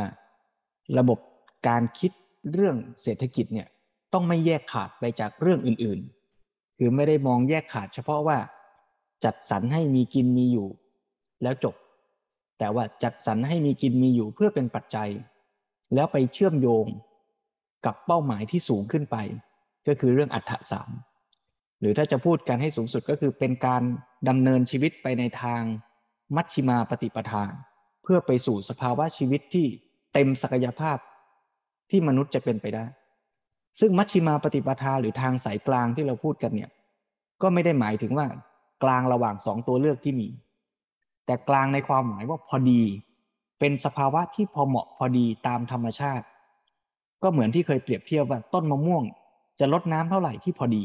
ระบบการคิดเรื่องเศรษฐกิจเนี่ยต้องไม่แยกขาดไปจากเรื่องอื่นๆ คือไม่ได้มองแยกขาดเฉพาะว่า จัดสรรให้มีกินมีอยู่ แล้วจบ แต่ว่าจัดสรรให้มีกินมีอยู่เพื่อเป็นปัจจัย แล้วไปเชื่อมโยงกับเป้าหมายที่สูงขึ้นไป ก็คือเรื่องอัฏฐสามหรือถ้าจะพูดกันให้สูงสุดก็คือเป็นการดำเนินชีวิตไปในทางมัชชิมาปฏิปทาเพื่อไปสู่สภาวะชีวิตที่เต็มศักยภาพที่มนุษย์จะเป็นไปได้ ซึ่งมัชชิมาปฏิปทาหรือทางสายกลางที่เราพูดกันเนี่ยก็ไม่ได้หมายถึงว่ากลางระหว่างสองตัวเลือกที่มี แต่กลางในความหมายว่าพอดี เป็นสภาวะที่พอเหมาะพอดีตามธรรมชาติ ก็เหมือนที่เคยเปรียบเทียบว่าต้นมะม่วง จะลดน้ำเท่าไหร่ที่พอดี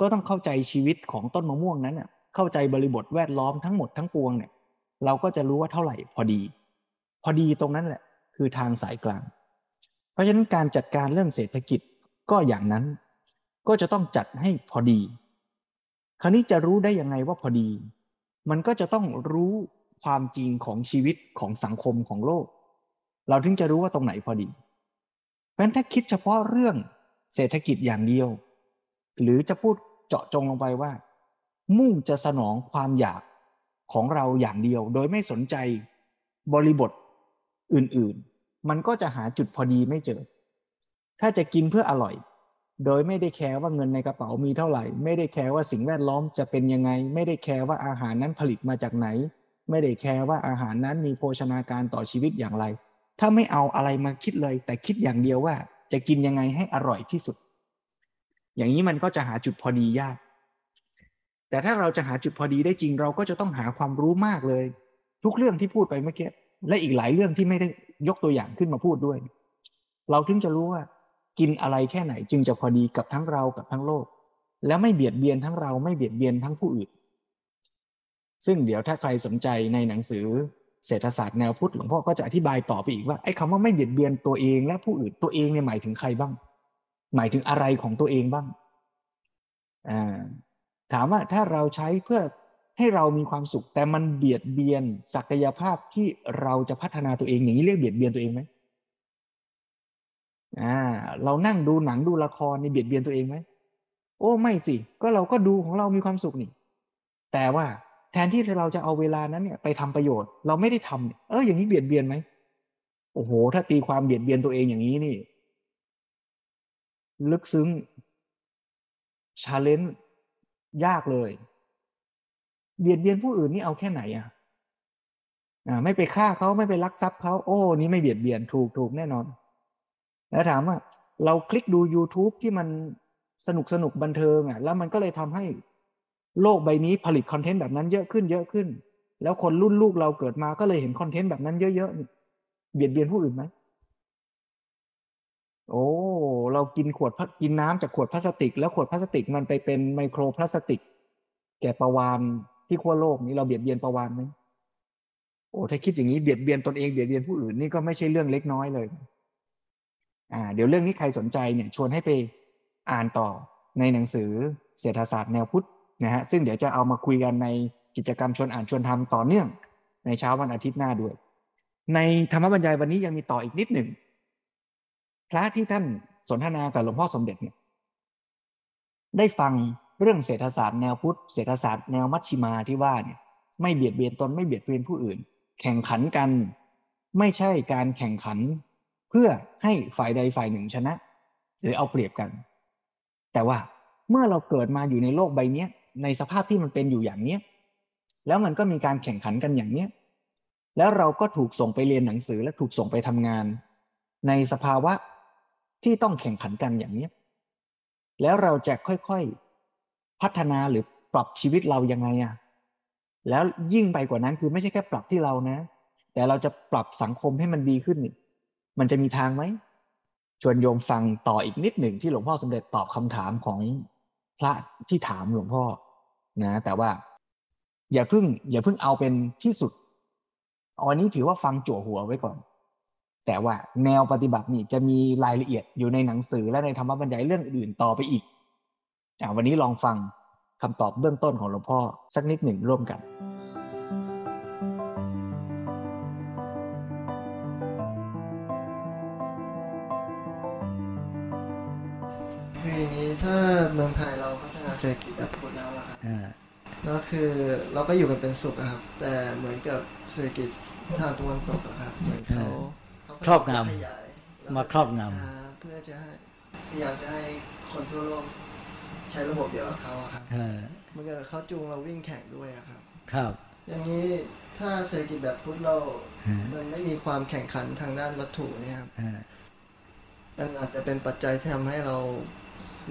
ก็ต้องเข้าใจชีวิตของต้นมะม่วงนั้นเน่ยเข้าใจบริบทแวดล้อมทั้งหมดทั้งปวงเนี่ย เราก็จะรู้ว่าเท่าไหร่พอดี พอดีตรงนั้นแหละ คือทางสายกลาง เพราะฉะนั้นการจัดการเรื่องเศรษฐกิจก็อย่างนั้น ก็จะต้องจัดให้พอดี คราวนี้จะรู้ได้ยังไงว่าพอดี มันก็จะต้องรู้ความจริงของชีวิตของสังคมของโลก เราถึงจะรู้ว่าตรงไหนพอดี เพราะฉะนั้นถ้าคิดเฉพาะเรื่อง เศรษฐกิจอย่างเดียว หรือจะพูดเจาะจงลงไปว่า มุ่งจะสนองความอยากของเราอย่างเดียว โดยไม่สนใจบริบทอื่นๆ มันก็จะหาจุดพอดีไม่เจอ ถ้าจะกินเพื่ออร่อย โดยไม่ได้แคร์ว่าเงินในกระเป๋ามีเท่าไหร่ ไม่ได้แคร์ว่าสิ่งแวดล้อมจะเป็นยังไง ไม่ได้แคร์ว่าอาหารนั้นผลิตมาจากไหน ไม่ได้แคร์ว่าอาหารนั้นมีโภชนาการต่อชีวิตอย่างไร ถ้าไม่เอาอะไรมาคิดเลย แต่คิดอย่างเดียวว่า จะกินยังไงให้อร่อยที่สุด อย่างนี้มันก็จะหาจุดพอดียาก แต่ถ้าเราจะหาจุดพอดีได้จริง เราก็จะต้องหาความรู้มากเลย ทุกเรื่องที่พูดไปเมื่อกี้และอีกหลายเรื่องที่ไม่ได้ยกตัวอย่างขึ้นมาพูดด้วย เราถึงจะรู้ว่า กินอะไรแค่ไหนจึงจะพอดีกับทั้งเรากับทั้งโลก แล้วไม่เบียดเบียนทั้งเราไม่เบียดเบียนทั้งผู้อื่น ซึ่งเดี๋ยวถ้าใครสนใจในหนังสือ เศรษฐศาสตร์แนวพุทธหลวงพ่อก็จะอธิบายต่อไปอีกว่าไอ้คำว่าไม่เบียดเบียนตัวเองและผู้อื่นตัวเองเนี่ยหมายถึงใครบ้าง หมายถึงอะไรของตัวเองบ้างอ่าถามว่าถ้าเราใช้เพื่อให้เรามีความสุข แต่มันเบียดเบียนศักยภาพที่เราจะพัฒนาตัวเองอย่างนี้เรียกเบียดเบียนตัวเองไหมอ่าเรานั่งดูหนังดูละครนี่เบียดเบียนตัวเองไหมโอ้ไม่สิ ก็เราก็ดูของเรามีความสุขนี่ แต่ว่า แทนที่เราจะเอาเวลานั้นเนี่ยไปทำประโยชน์ เราไม่ได้ทำเอออย่างนี้เบียดเบียนไหมโอ้โห ถ้าตีความเบียดเบียนตัวเองอย่างนี้นี่ ลึกซึ้งชาเลนจ์ยากเลย เบียดเบียนผู้อื่นนี่เอาแค่ไหนอะอ่าไม่ไปฆ่าเขาไม่ไปลักทรัพย์เขาโอ้นี่ไม่เบียดเบียนถูกถูกแน่นอน แล้วถามว่า เราคลิกดู YouTube ที่มันสนุกสนุกบันเทิงอะ แล้วมันก็เลยทำให้ โลกใบนี้ผลิตคอนเทนต์แบบนั้นเยอะขึ้นเยอะขึ้น แล้วคนรุ่นลูกเราเกิดมาก็เลยเห็นคอนเทนต์แบบนั้นเยอะๆเบียดเบียนผู้อื่นไหมโอ้เรากินขวดกินน้ำจากขวดพลาสติก แล้วขวดพลาสติกมันไปเป็นไมโครพลาสติก แก่ประวานที่ขั้วโลกนี้เราเบียดเบียนประวานไหมโอ้ถ้าคิดอย่างนี้เบียดเบียนตนเองเบียดเบียนผู้อื่นนี่ก็ไม่ใช่เรื่องเล็กน้อยเลย อ่า เดี๋ยวเรื่องนี้ใครสนใจเนี่ย ชวนให้ไปอ่านต่อในหนังสือเศรษฐศาสตร์แนวพุทธ นะฮะซึ่งเดี๋ยวจะเอามาคุยกันในกิจกรรมชวนอ่านชวนทำต่อเนื่องในเช้าวันอาทิตย์หน้าด้วย ในธรรมบรรยายวันนี้ยังมีต่ออีกนิดหนึ่งพระที่ท่านสนทนากับหลวงพ่อสมเด็จเนี่ยได้ฟังเรื่องเศรษฐศาสตร์แนวพุทธเศรษฐศาสตร์แนวมัชชิมาที่ว่าเนี่ยไม่เบียดเบียนตนไม่เบียดเบียนผู้อื่น แข่งขันกัน ไม่ใช่การแข่งขัน เพื่อให้ฝ่ายใดฝ่ายหนึ่งชนะ หรือเอาเปรียบกัน แต่ว่าเมื่อเราเกิดมาอยู่ในโลกใบนี้ ในสภาพที่มันเป็นอยู่อย่างเนี้ยแล้วมันก็มีการแข่งขันกันอย่างเนี้ยแล้วเราก็ถูกส่งไปเรียนหนังสือและถูกส่งไปทำงาน ในสภาวะที่ต้องแข่งขันกันอย่างเนี้ยแล้วเราจะค่อยๆพัฒนาหรือปรับชีวิตเรายังไงอะแล้วยิ่งไปกว่านั้นคือไม่ใช่แค่ปรับที่เรานะ แต่เราจะปรับสังคมให้มันดีขึ้นมันจะมีทางไหมชวนโยมฟังต่ออีกนิดหนึ่งที่หลวงพ่อสมเด็จตอบคำถามของพระที่ถามหลวงพ่อ นะแต่ว่า อย่าเพิ่ง อย่าเพิ่งเอาเป็นที่สุดอันนี้ถือว่าฟังจั่วหัวไว้ก่อน แต่ว่าแนวปฏิบัตินี่จะมีรายละเอียดอยู่ในหนังสือและในธรรมบรรยายเรื่องอื่นต่อไปอีกอวันนี้ลองฟังคำตอบเบื้องต้นของหลวงพ่อสักนิดหนึ่งร่วมกัน ถ้าเมืองไทยเราพัฒนาเศรษฐกิจแบบพุทธแล้วอะครับก็คือเราก็อยู่กันเป็นสุขครับ แต่เหมือนกับเศรษฐกิจทางตะวันตกอะครับ เหมือนเขาครอบงำมาครอบงำเพื่อจะให้พยายามจะให้คนทั่วโลกใช้ระบบเดียวกับเขาครับเหมือนกับเขาจูงเราวิ่งแข่งด้วยครับ ครับ อย่างนี้ถ้าเศรษฐกิจแบบพุทธเรา มันไม่มีความแข่งขันทางด้านวัตถุเนี่ยครับมันอาจจะเป็นปัจจัยที่ทำให้เรา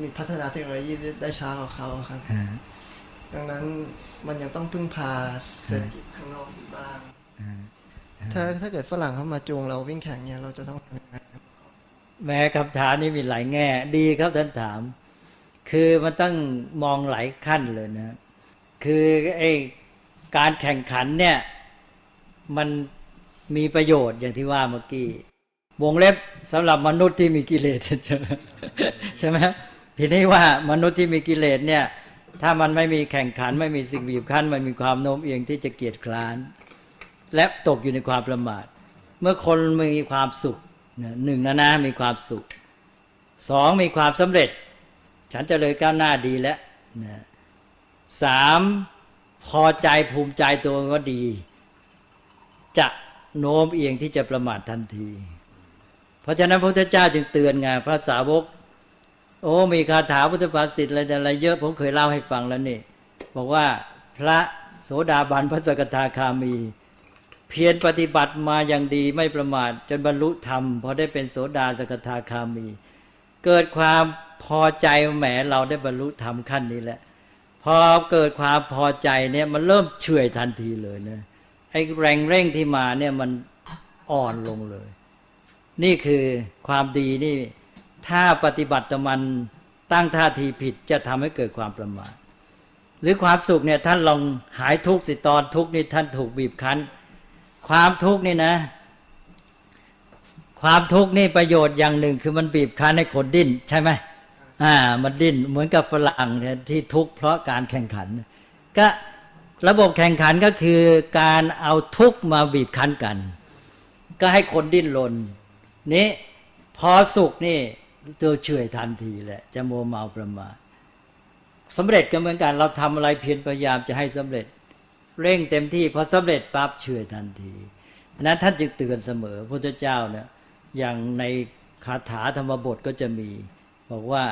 มีพัฒนาเทคโนโลยีได้ช้ากว่าเขาครับ ดังนั้นมันยังต้องพึ่งพาเศรษฐกิจข้างนอกอยู่บ้างถ้าถ้าเกิดฝรั่งเข้ามาจูงเราวิ่งแข่งเนี่ยเราจะต้องทำยังไงแม้คำถามนี้มีหลายแง่ ดีครับท่านถาม คือมันต้องมองหลายขั้นเลยนะ คือไอ้การแข่งขันเนี่ยมันมีประโยชน์อย่างที่ว่าเมื่อกี้ วงเล็บสำหรับมนุษย์ที่มีกิเลสใช่ไหม ทีนี้ว่ามนุษย์ที่มีกิเลสเนี่ย ถ้ามันไม่มีแข่งขัน ไม่มีสิ่งบีบคั้น มันมีความโน้มเอียงที่จะเกียจคร้าน และตกอยู่ในความประมาท เมื่อคนมีความสุขหนึ่งนะนะมีความสุขสองมีความสำเร็จ ฉันจะเลยก้าวหน้าดีแล้วสามพอใจภูมิใจตัวก็ดี จะโน้มเอียงที่จะประมาททันที เพราะฉะนั้นพระพุทธเจ้าจึงเตือนไงพระสาวก โอ้มีคาถาพุทธภาษิตอะไรอะไรเยอะผมเคยเล่าให้ฟังแล้วนี่ บอกว่าพระโสดาบันพระสกทาคามี เพียรปฏิบัติมาอย่างดีไม่ประมาทจนบรรลุธรรมพอได้เป็นโสดาสกทาคามี เกิดความพอใจแหมเราได้บรรลุธรรมขั้นนี้แหละพอเกิดความพอใจเนี่ยมันเริ่มเฉื่อยทันทีเลยนะไอ้แรงเร่งที่มาเนี่ยมันอ่อนลงเลย นี่คือความดีนี่ ถ้าปฏิบัติตมันตั้งท่าทีผิดจะทำให้เกิดความประมาทหรือความสุขเนี่ยท่านลองหายทุกข์สิตอนทุกข์นี่ท่านถูกบีบคั้น ความทุกข์นี่นะ ความทุกข์นี่ประโยชน์อย่างหนึ่งคือมันบีบคั้นให้คนดิ้นใช่ไหมอ่า มันดิ้นเหมือนกับฝรั่งเนี่ยที่ทุกข์เพราะการแข่งขัน ก็ระบบแข่งขันก็คือการเอาทุกข์มาบีบคั้นกัน ก็ให้คนดิ้นรนนี้พอสุขนี่ ตัวเฉยทันทีแหละ จะโมเมาประมาทสำเร็จก็เหมือนกัน เราทำอะไรเพียรพยายามจะให้สำเร็จ เร่งเต็มที่พอสำเร็จปั๊บเฉยทันทีนั้นท่านจึงเตือนเสมอพระเจ้าเนี่ยอย่างในคาถาธรรมบทก็จะมี บอกว่า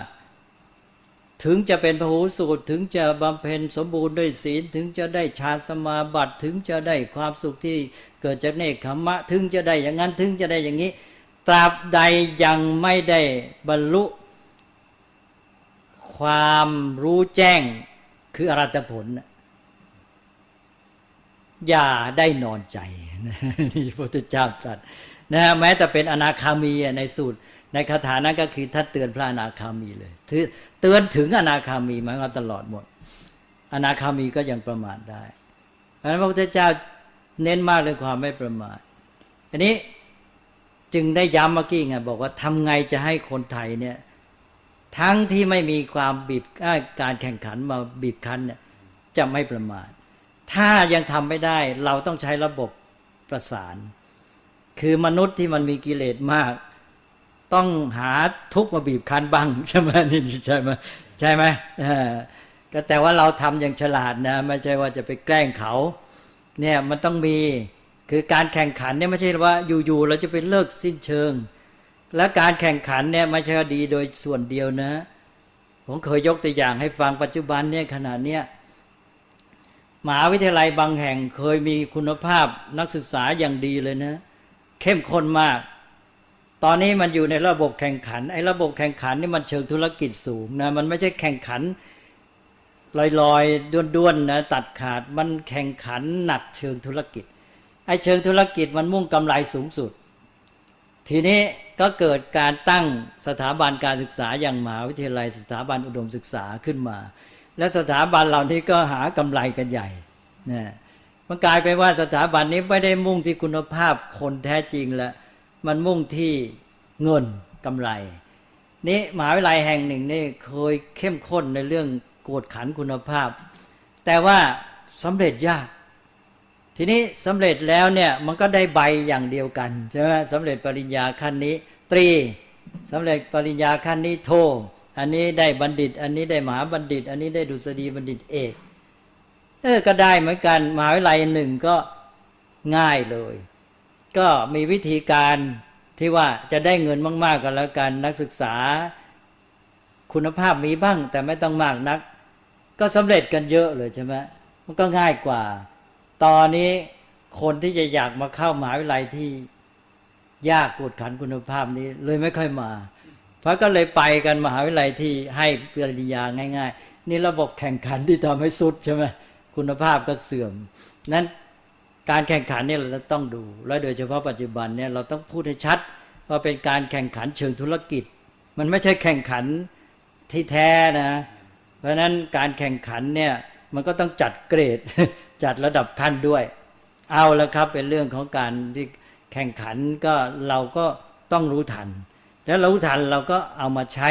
ถึงจะเป็นพหูสูตรถึงจะบำเพ็ญสมบูรณ์ด้วยศีล ถึงจะได้ฌานสมาบัติถึงจะได้ความสุขที่เกิดจากเนคขมะ ถึงจะได้อย่างนั้นถึงจะได้อย่างนี้ ตราบใดยังไม่ได้บรรลุ ความรู้แจ้งคืออรัตผล อย่าได้นอนใจนี่พระพุทธเจ้าตรัสนะแม้แต่เป็นอนาคามีในสูตร ในคาถานั้นก็คือท่านเตือนพระอนาคามีเลยเตือนถึงอนาคามีมาตลอดหมด อนาคามีก็ยังประมาทได้เพราะนั้นพระพุทธเจ้าเน้นมากเรื่องความไม่ประมาทอันนี้ จึงได้ย้ำเมื่อกี้ไงบอกว่าทำไงจะให้คนไทยเนี่ยทั้งที่ไม่มีความบีบการแข่งขันมาบีบคั้นเนี่ยจะไม่ประมาทถ้ายังทำไม่ได้เราต้องใช้ระบบประสาน คือมนุษย์ที่มันมีกิเลสมาก ต้องหาทุกมาบีบคั้นบ้างใช่ไหมนี่ใช่ไหมใช่ไหมก็แต่ว่าเราทำอย่างฉลาดนะ ไม่ใช่ว่าจะไปแกล้งเขา เนี่ยมันต้องมี คือการแข่งขันเนี่ยไม่ใช่ว่าอยู่ๆเราจะไปเลิกสิ้นเชิง และการแข่งขันเนี่ยไม่ใช่ดีโดยส่วนเดียวนะ ผมเคยยกตัวอย่างให้ฟังปัจจุบันเนี่ยขนาดเนี้ยมหาวิทยาลัยบางแห่งเคยมีคุณภาพนักศึกษาอย่างดีเลยนะ เข้มข้นมาก ตอนนี้มันอยู่ในระบบแข่งขันไอ้ระบบแข่งขันนี่มันเชิงธุรกิจสูงนะมันไม่ใช่แข่งขันลอยๆด้วนๆนะตัดขาดมันแข่งขันหนักเชิงธุรกิจ ไอ้เชิงธุรกิจมันมุ่งกำไรสูงสุด ทีนี้ก็เกิดการตั้งสถาบันการศึกษาอย่างมหาวิทยาลัยสถาบันอุดมศึกษาขึ้นมา และสถาบันเหล่านี้ก็หากำไรกันใหญ่นะมันกลายไปว่าสถาบันนี้ไม่ได้มุ่งที่คุณภาพคนแท้จริงแล้วมันมุ่งที่เงินกำไรนี่มหาวิทยาลัยแห่งหนึ่งนี่เคยเข้มข้นในเรื่องกวดขันคุณภาพ แต่ว่าสำเร็จยาก ทีนี้สำเร็จแล้วเนี่ยมันก็ได้ใบอย่างเดียวกันใช่ไหมสำเร็จปริญญาขั้นนี้ ตรีสำเร็จปริญญาขั้นนี้โท อันนี้ได้บัณฑิต อันนี้ได้มหาบัณฑิต อันนี้ได้ดุษฎีบัณฑิตเอกเออก็ได้เหมือนกันมหาวิทยาลัยหนึ่งก็ง่ายเลย ก็มีวิธีการที่ว่าจะได้เงินมาก ๆกันแล้วกัน นักศึกษาคุณภาพมีบ้าง แต่ไม่ต้องมากนัก ก็สำเร็จกันเยอะเลยใช่ไหมมันก็ง่ายกว่า ตอนนี้คนที่จะอยากมาเข้ามหาวิทยาลัยที่ยากกดขันคุณภาพนี้ เลยไม่ค่อยมา เพราะก็เลยไปกันมหาวิทยาลัยที่ให้ปริญญาง่าย ๆ นี่ระบบแข่งขันที่ทำให้สุดใช่ไหมคุณภาพก็เสื่อม นั้นการแข่งขันนี่เราต้องดู และโดยเฉพาะปัจจุบันเนี่ยเราต้องพูดให้ชัดว่าเป็นการแข่งขันเชิงธุรกิจ มันไม่ใช่แข่งขันที่แท้นะ เพราะฉะนั้นการแข่งขันเนี่ย มันก็ต้องจัดเกรด จัดระดับขั้นด้วย เอาแล้วครับเป็นเรื่องของการที่แข่งขันก็เราก็ต้องรู้ทัน แล้วรู้ทันเราก็เอามาใช้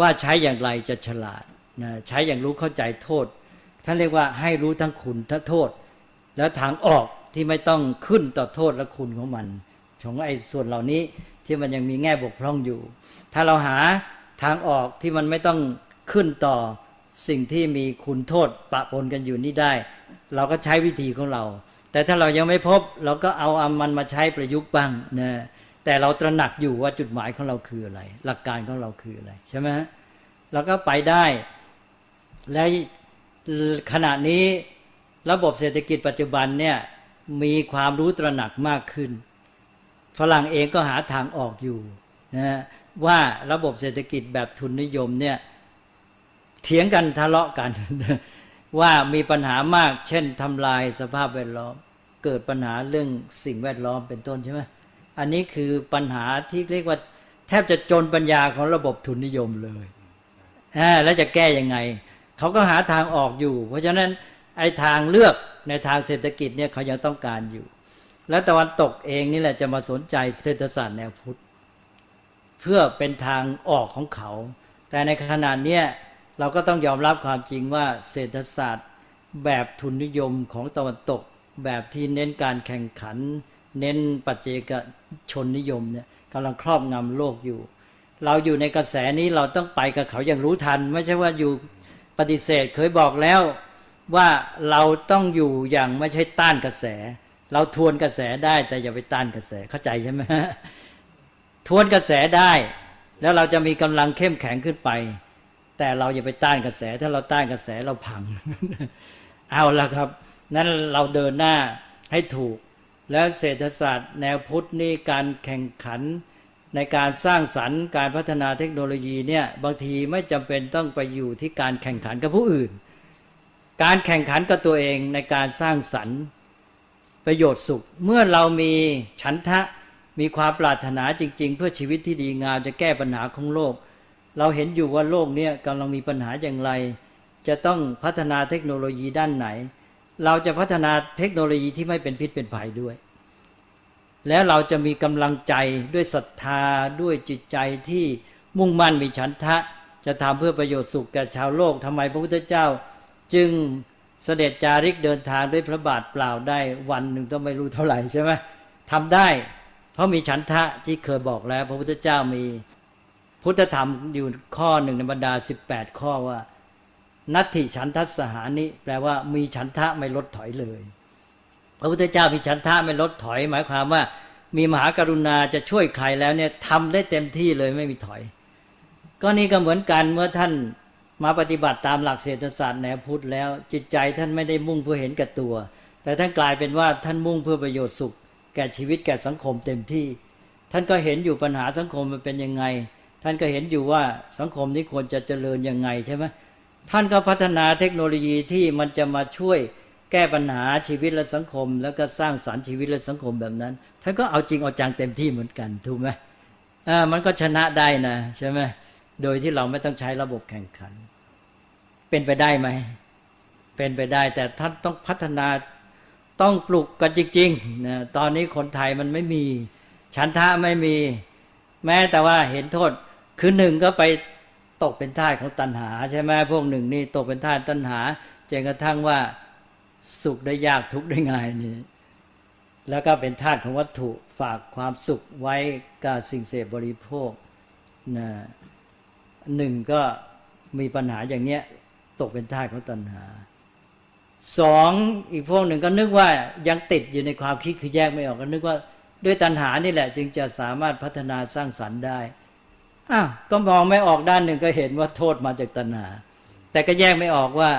ว่าใช้อย่างไรจะฉลาดนะใช้อย่างรู้เข้าใจโทษท่านเรียกว่าให้รู้ทั้งคุณทั้งโทษ แล้วทางออกที่ไม่ต้องขึ้นต่อโทษและคุณของมันของไอ้ส่วนเหล่านี้ที่มันยังมีแง่บกพร่องอยู่ ถ้าเราหาทางออกที่มันไม่ต้องขึ้นต่อ สิ่งที่มีคุณโทษปะปนกันอยู่นี่ได้ เราก็ใช้วิธีของเรา แต่ถ้าเรายังไม่พบเราก็เอาอามันมาใช้ประยุกต์บ้างนะแต่เราตระหนักอยู่ว่าจุดหมายของเราคืออะไร หลักการของเราคืออะไรใช่ไหมเราก็ไปได้และขณะนี้ระบบเศรษฐกิจปัจจุบันเนี่ยมีความรู้ตระหนักมากขึ้น ฝรั่งเองก็หาทางออกอยู่นะว่าระบบเศรษฐกิจแบบทุนนิยมเนี่ย เถียงกันทะเลาะกัน ว่ามีปัญหามาก เช่นทำลายสภาพแวดล้อม เกิดปัญหาเรื่องสิ่งแวดล้อมเป็นต้นใช่ไหมอันนี้คือปัญหาที่เรียกว่า แทบจะจนปัญญาของระบบทุนนิยมเลยแล้วจะแก้ยังไงเขาก็หาทางออกอยู่ เพราะฉะนั้นไอ้ทางเลือกในทางเศรษฐกิจเนี่ยเขายังต้องการอยู่ และตะวันตกเองนี่แหละจะมาสนใจเศรษฐศาสตร์แนวพุทธ เพื่อเป็นทางออกของเขา แต่ในขณะนี้ เราก็ต้องยอมรับความจริงว่าเศรษฐศาสตร์ แบบทุนนิยมของตะวันตก แบบที่เน้นการแข่งขัน เน้นปัจเจกชนนิยมเนี่ยกำลังครอบงำโลกอยู่ เราอยู่ในกระแสนี้เราต้องไปกับเขาอย่างรู้ทัน ไม่ใช่ว่าอยู่ปฏิเสธเคยบอกแล้วว่าเราต้องอยู่อย่างไม่ใช่ต้านกระแส เราทวนกระแสได้แต่อย่าไปต้านกระแสเข้าใจใช่ไหมทวนกระแสได้ แล้วเราจะมีกำลังเข้มแข็งขึ้นไป แต่เราอย่าไปต้านกระแส ถ้าเราต้านกระแสเราพัง เอาละครับ นั้นเราเดินหน้าให้ถูก แล้วเศรษฐศาสตร์แนวพุทธนี่การแข่งขันในการสร้างสรรค์การพัฒนาเทคโนโลยีเนี่ยบางทีไม่จำเป็นต้องไปอยู่ที่การแข่งขันกับผู้อื่น การแข่งขันกับตัวเองในการสร้างสรรค์ประโยชน์สุข เมื่อเรามีฉันทะมีความปรารถนาจริง ๆ เพื่อชีวิตที่ดีงามจะแก้ปัญหาของโลก เราเห็นอยู่ว่าโลกนี้กำลังมีปัญหาอย่างไร จะต้องพัฒนาเทคโนโลยีด้านไหน เราจะพัฒนาเทคโนโลยีที่ไม่เป็นพิษเป็นภัยด้วย แล้วเราจะมีกำลังใจด้วยศรัทธาด้วยจิตใจที่มุ่งมั่นมีฉันทะ จะทำเพื่อประโยชน์สุขแก่ชาวโลกทำไมพระพุทธเจ้า จึงเสด็จจาริกเดินทางด้วยพระบาทเปล่าได้วันหนึ่งต้องไม่รู้เท่าไหร่ใช่ไหมทำได้ เพราะมีฉันทะที่เคยบอกแล้ว พระพุทธเจ้ามี พุทธธรรมอยู่ข้อหนึ่งในบรรดา 18 ข้อว่า นัตถิฉันทัสหานิแปลว่ามีฉันทะไม่ลดถอยเลย พระพุทธเจ้ามีฉันทะไม่ลดถอย หมายความว่า มีมหากรุณาจะช่วยใครแล้วเนี่ยทำได้เต็มที่เลยไม่มีถอย ก็นี่ก็เหมือนกันเมื่อท่านมาปฏิบัติตามหลักเศรษฐศาสตร์แนวพุทธแล้ว จิตใจท่านไม่ได้มุ่งเพื่อเห็นแก่ตัว แต่ท่านกลายเป็นว่าท่านมุ่งเพื่อประโยชน์สุข แก่ชีวิตแก่สังคมเต็มที่ ท่านก็เห็นอยู่ปัญหาสังคมมันเป็นยังไง ท่านก็เห็นอยู่ว่าสังคมนี้ควรจะเจริญยังไงใช่ไหมท่านก็พัฒนาเทคโนโลยีที่มันจะมาช่วยแก้ปัญหาชีวิตและสังคม แล้วก็สร้างสารรค์ชีวิตและสังคมแบบนั้นท่านก็เอาจริงเอาจังเต็มที่เหมือนกันถูกไหมอ่ามันก็ชนะได้นะใช่ไหมโดยที่เราไม่ต้องใช้ระบบแข่งขัน เป็นไปได้ไหมเป็นไปได้ แต่ท่านต้องพัฒนาต้องปลุกกันจริงๆนะตอนนี้คนไทยมันไม่มี ฉันทะไม่มี แม้แต่ว่าเห็นโทษ คือหนึ่งก็ไปตกเป็นท่าของตัณหา ใช่ไหมพวกหนึ่งนี่ตกเป็นท่าตัณหาจนกระทั่งว่าสุขได้ยากทุกข์ได้ง่ายนี่แล้วก็เป็นธาตุของวัตถุฝากความสุขไว้กับสิ่งเสพบริโภคนะหนึ่งก็มีปัญหาอย่างเนี้ยตกเป็นท่าของตัณหาสองอีกพวกหนึ่งก็นึกว่ายังติดอยู่ในความคิดคือแยกไม่ออกก็นึกว่าด้วยตัณหานี่แหละ จึงจะสามารถพัฒนาสร้างสรรค์ได้ อ้าวก็มองไม่ออกด้านหนึ่งก็เห็นว่าโทษมาจากตัณหา แต่ก็แยกไม่ออกว่า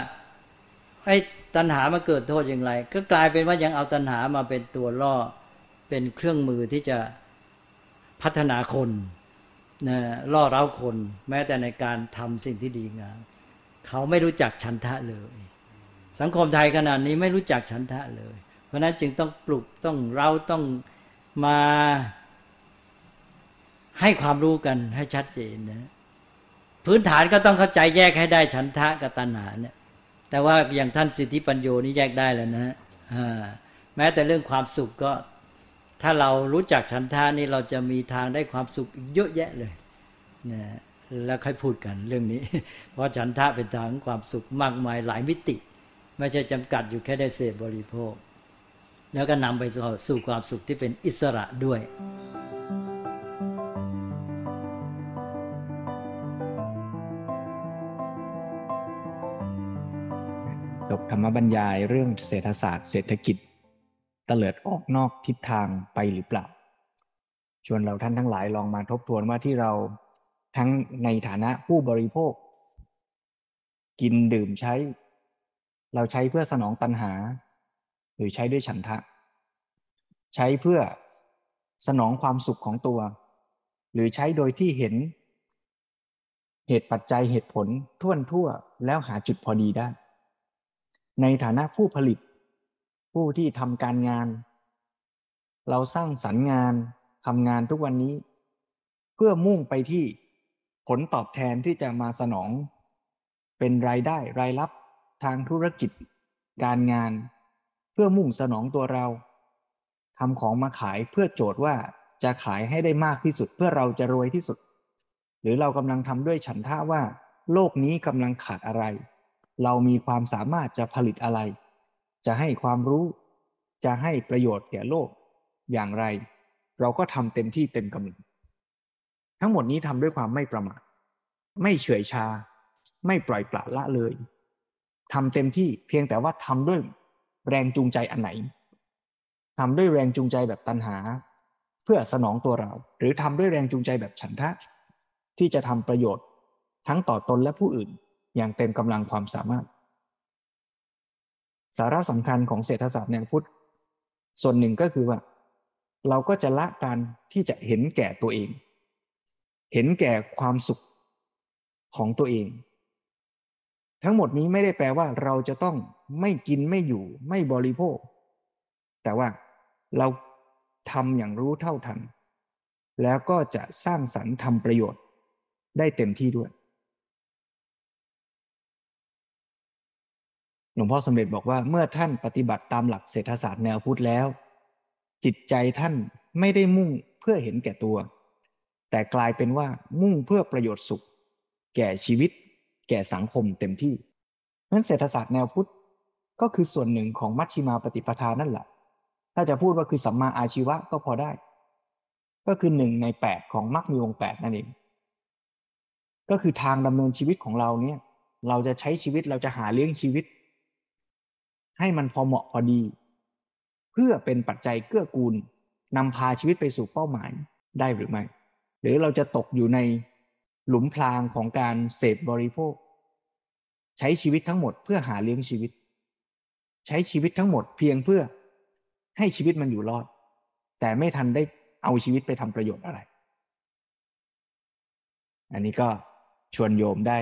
ไอ้ตัณหามาเกิดโทษอย่างไร ก็กลายเป็นว่ายังเอาตัณหามาเป็นตัวล่อเป็นเครื่องมือที่จะพัฒนาคนนะล่อเร้าคน แม้แต่ในการทำสิ่งที่ดีงามเขาไม่รู้จักฉันทะเลย สังคมไทยขนาดนี้ไม่รู้จักฉันทะเลย เพราะนั้นจึงต้องปลุกต้องเราต้องมา ให้ความรู้กันให้ชัดเจนนะพื้นฐานก็ต้องเข้าใจแยกให้ได้ฉันทะกับตัณหาเนี่ยแต่ว่าอย่างท่านสิทธิปัญโยนี่แยกได้แล้วนะแม้แต่เรื่องความสุขก็ ถ้าเรารู้จักฉันทานี่เราจะมีทางได้ความสุขเยอะแยะเลยนะแล้วค่อยพูดกันเรื่องนี้ เพราะฉันทะเป็นทางความสุขมากมายหลายมิติ ไม่ใช่จำกัดอยู่แค่ได้เสพบริโภค แล้วก็นำไปสู่ความสุขที่เป็นอิสระด้วย จบธรรมบรรยายเรื่องเศรษฐศาสตร์เศรษฐกิจเตลิดออกนอกทิศทางไปหรือเปล่า ชวนเราท่านทั้งหลายลองมาทบทวนว่าที่เราทั้งในฐานะผู้บริโภค กินดื่มใช้ เราใช้เพื่อสนองตัณหา หรือใช้ด้วยฉันทะ ใช้เพื่อสนองความสุขของตัว หรือใช้โดยที่เห็น เหตุปัจจัยเหตุผลท่วนทั่วแล้วหาจุดพอดีได้ ในฐานะผู้ผลิต ผู้ที่ทำการงาน เราสร้างสรรค์งานทำงานทุกวันนี้ เพื่อมุ่งไปที่ผลตอบแทนที่จะมาสนอง เป็นรายได้รายรับทางธุรกิจ การงาน เพื่อมุ่งสนองตัวเราทำของมาขายเพื่อโจทย์ว่าจะขายให้ได้มากที่สุด เพื่อเราจะรวยที่สุด หรือเรากำลังทำด้วยฉันท่าว่า โลกนี้กำลังขาดอะไร เรามีความสามารถจะผลิตอะไร จะให้ความรู้ จะให้ประโยชน์แก่โลก อย่างไร เราก็ทำเต็มที่เต็มกำลัง ทั้งหมดนี้ทำด้วยความไม่ประมาท ไม่เฉื่อยชา ไม่ปล่อยปละละเลยทำเต็มที่เพียงแต่ว่าทำด้วยแรงจูงใจอันไหนทำด้วยแรงจูงใจแบบตัณหา เพื่อสนองตัวเรา หรือทำด้วยแรงจูงใจแบบฉันทะ ที่จะทำประโยชน์ทั้งต่อตนและผู้อื่น อย่างเต็มกำลังความสามารถ สาระสำคัญของเศรษฐศาสตร์แนวพุทธส่วนหนึ่งก็คือว่า เราก็จะละการที่จะเห็นแก่ตัวเอง เห็นแก่ความสุขของตัวเอง ทั้งหมดนี้ไม่ได้แปลว่าเราจะต้องไม่กินไม่อยู่ไม่บริโภค แต่ว่าเราทำอย่างรู้เท่าทัน แล้วก็จะสร้างสรรค์ทำประโยชน์ได้เต็มที่ด้วย ลวงพ่อสมเด็จบอกว่าเมื่อท่านปฏิบัติตามหลักเศรษฐศาสตร์แนวพุทธแล้ว จิตใจท่านไม่ได้มุ่งเพื่อเห็นแก่ตัว แต่กลายเป็นว่ามุ่งเพื่อประโยชน์สุข แก่ชีวิต แก่สังคมเต็มที่นั้นเศรษฐศาสตร์แนวพุทธก็คือส่วนหนึ่งของมัชชิมาปฏิปทานั่นแหละ ถ้าจะพูดว่าคือสัมมาอาชีวะก็พอได้ ก็คือหนึ่งในแปดของมรรคมีองแปดนั่นเอง ก็คือทางดำเนินชีวิตของเราเนี่ย เราจะใช้ชีวิตเราจะหาเลี้ยงชีวิต ให้มันพอเหมาะพอดี เพื่อเป็นปัจจัยเกื้อกูลนำพาชีวิตไปสู่เป้าหมายได้หรือไม่ หรือเราจะตกอยู่ในหลุมพรางของการเสพบริโภค ใช้ชีวิตทั้งหมดเพื่อหาเลี้ยงชีวิต ใช้ชีวิตทั้งหมดเพียงเพื่อให้ชีวิตมันอยู่รอด แต่ไม่ทันได้เอาชีวิตไปทำประโยชน์อะไร อันนี้ก็ชวนโยมได้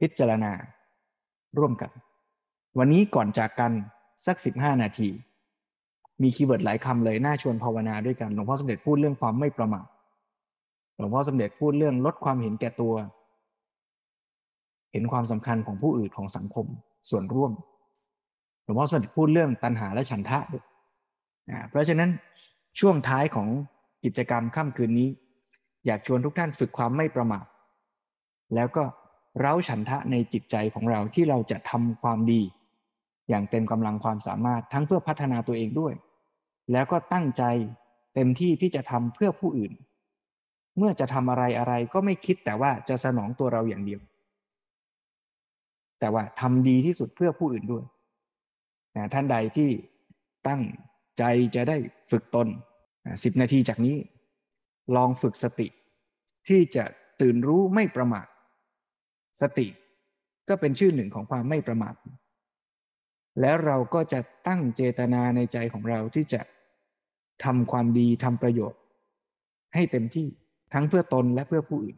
พิจารณาร่วมกัน วันนี้ก่อนจากกันสักสิบห้านาที มี keyword หลายคำเลยน่าชวนภาวนาด้วยกันหลวงพ่อสมเด็จพูดเรื่องความไม่ประมาทหลวงพ่อสมเด็จพูดเรื่องลดความเห็นแก่ตัว เห็นความสำคัญของผู้อื่นของสังคมส่วนร่วมหลวงพ่อสมเด็จพูดเรื่องตัณหาและฉันทะด้วยเพราะฉะนั้นช่วงท้ายของกิจกรรมค่ำคืนนี้ อยากชวนทุกท่านฝึกความไม่ประมาทแล้วก็เร้าฉันทะในจิตใจของเราที่เราจะทำความดี อย่างเต็มกำลังความสามารถทั้งเพื่อพัฒนาตัวเองด้วย แล้วก็ตั้งใจเต็มที่ที่จะทำเพื่อผู้อื่น เมื่อจะทำอะไรอะไรก็ไม่คิดแต่ว่าจะสนองตัวเราอย่างเดียว แต่ว่าทำดีที่สุดเพื่อผู้อื่นด้วยนะท่านใดที่ตั้งใจจะได้ฝึกตนสิบนาทีจากนี้ ลองฝึกสติ ที่จะตื่นรู้ไม่ประมาทสติ ก็เป็นชื่อหนึ่งของความไม่ประมาท แล้วเราก็จะตั้งเจตนาในใจของเราที่จะทำความดีทำประโยชน์ ให้เต็มที่ทั้งเพื่อตนและเพื่อผู้อื่น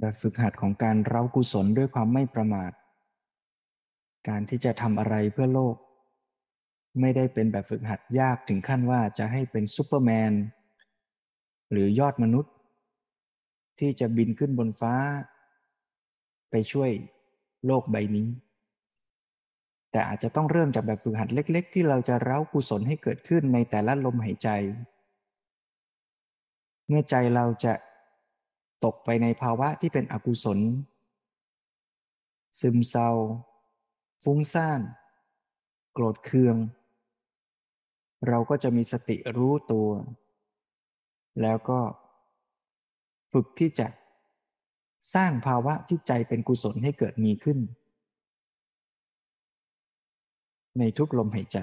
แบบฝึกหัดของการเร้ากุศลด้วยความไม่ประมาท การที่จะทำอะไรเพื่อโลก ไม่ได้เป็นแบบฝึกหัดยากถึงขั้นว่าจะให้เป็นซูเปอร์แมน หรือยอดมนุษย์ ที่จะบินขึ้นบนฟ้า ไปช่วยโลกใบนี้ แต่อาจจะต้องเริ่มจากแบบฝึกหัดเล็ก ๆ ที่เราจะเร้ากุศลให้เกิดขึ้นในแต่ละลมหายใจ เมื่อใจเราจะ ตกไปในภาวะที่เป็นอกุศล ซึมเศร้า ฟุ้งซ่าน โกรธเคือง เราก็จะมีสติรู้ตัว แล้วก็ฝึกที่จะสร้างภาวะที่ใจเป็นกุศลให้เกิดมีขึ้น ในทุกลมหายใจ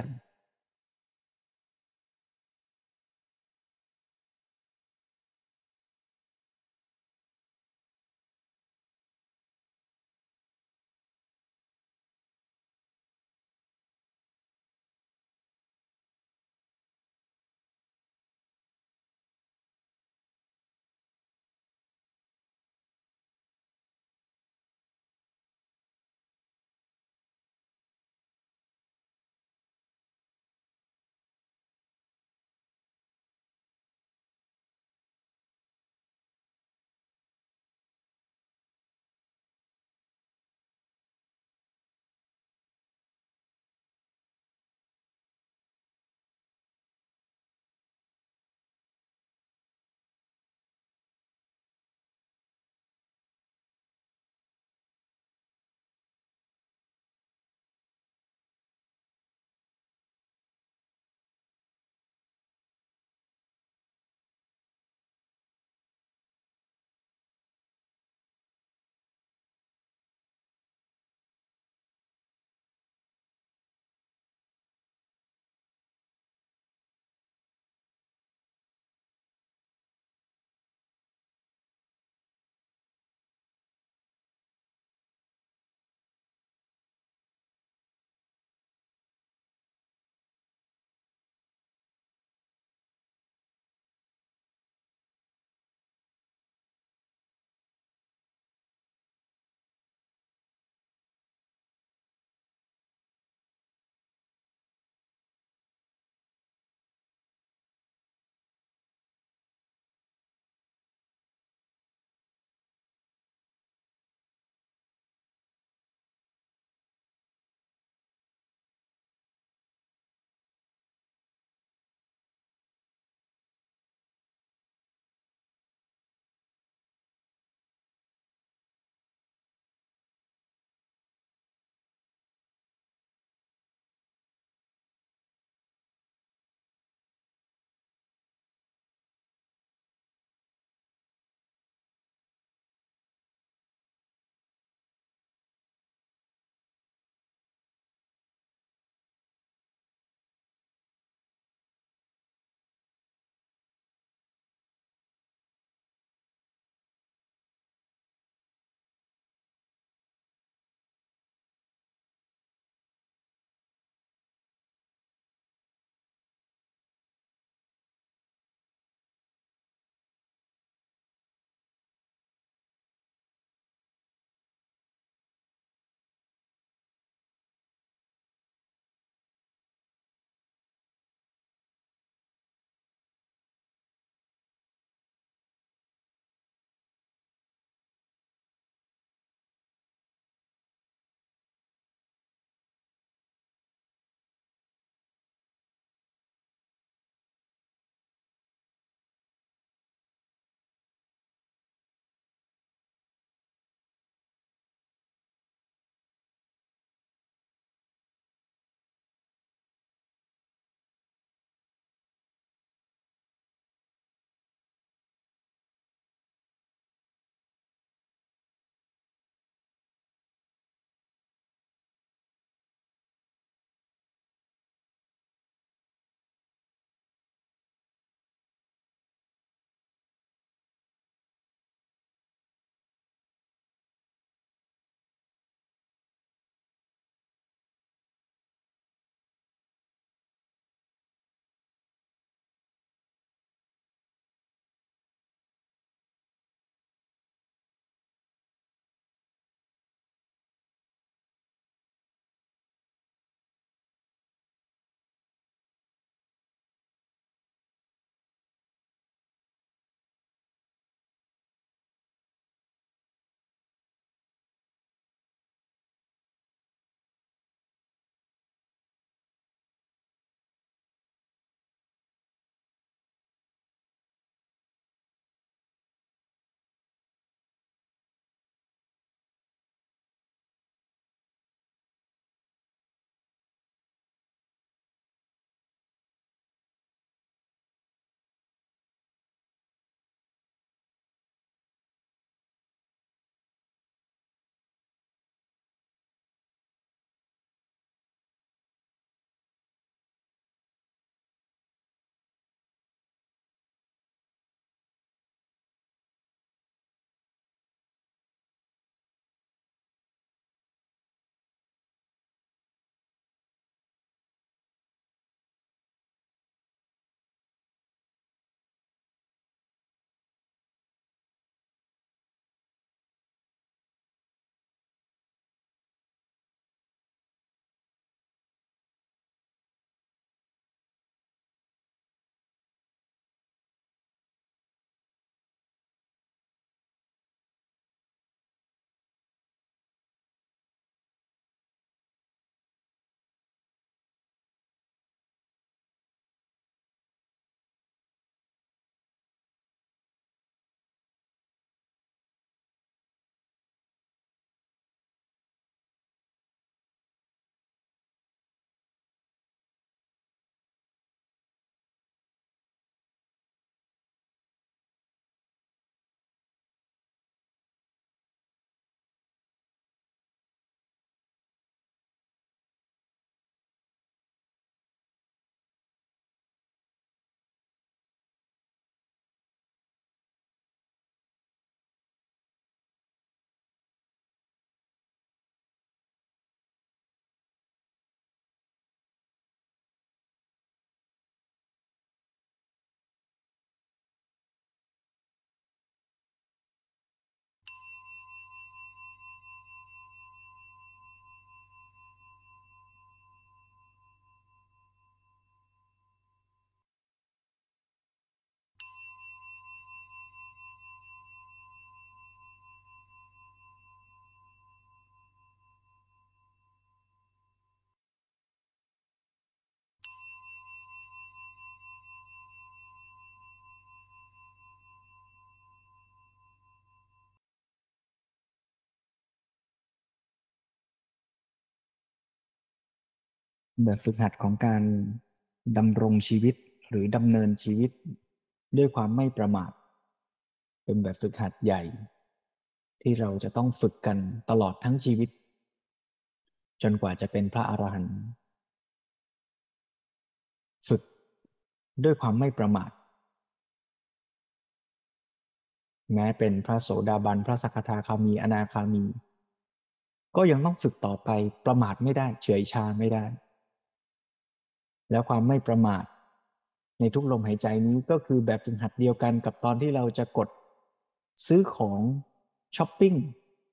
แบบฝึกหัดของการดำรงชีวิตหรือดำเนินชีวิต ด้วยความไม่ประมาท เป็นแบบฝึกหัดใหญ่ ที่เราจะต้องฝึกกันตลอดทั้งชีวิต จนกว่าจะเป็นพระอรหันต์ฝึกด้วยความไม่ประมาท แม้เป็นพระโสดาบันพระสกทาคามีอนาคามี ก็ยังต้องฝึกต่อไปประมาทไม่ได้เฉยชาไม่ได้ แล้วความไม่ประมาท ในทุกลมหายใจนี้ก็คือแบบฝึกหัดเดียวกันกับตอนที่เราจะกดซื้อของช้อปปิ้ง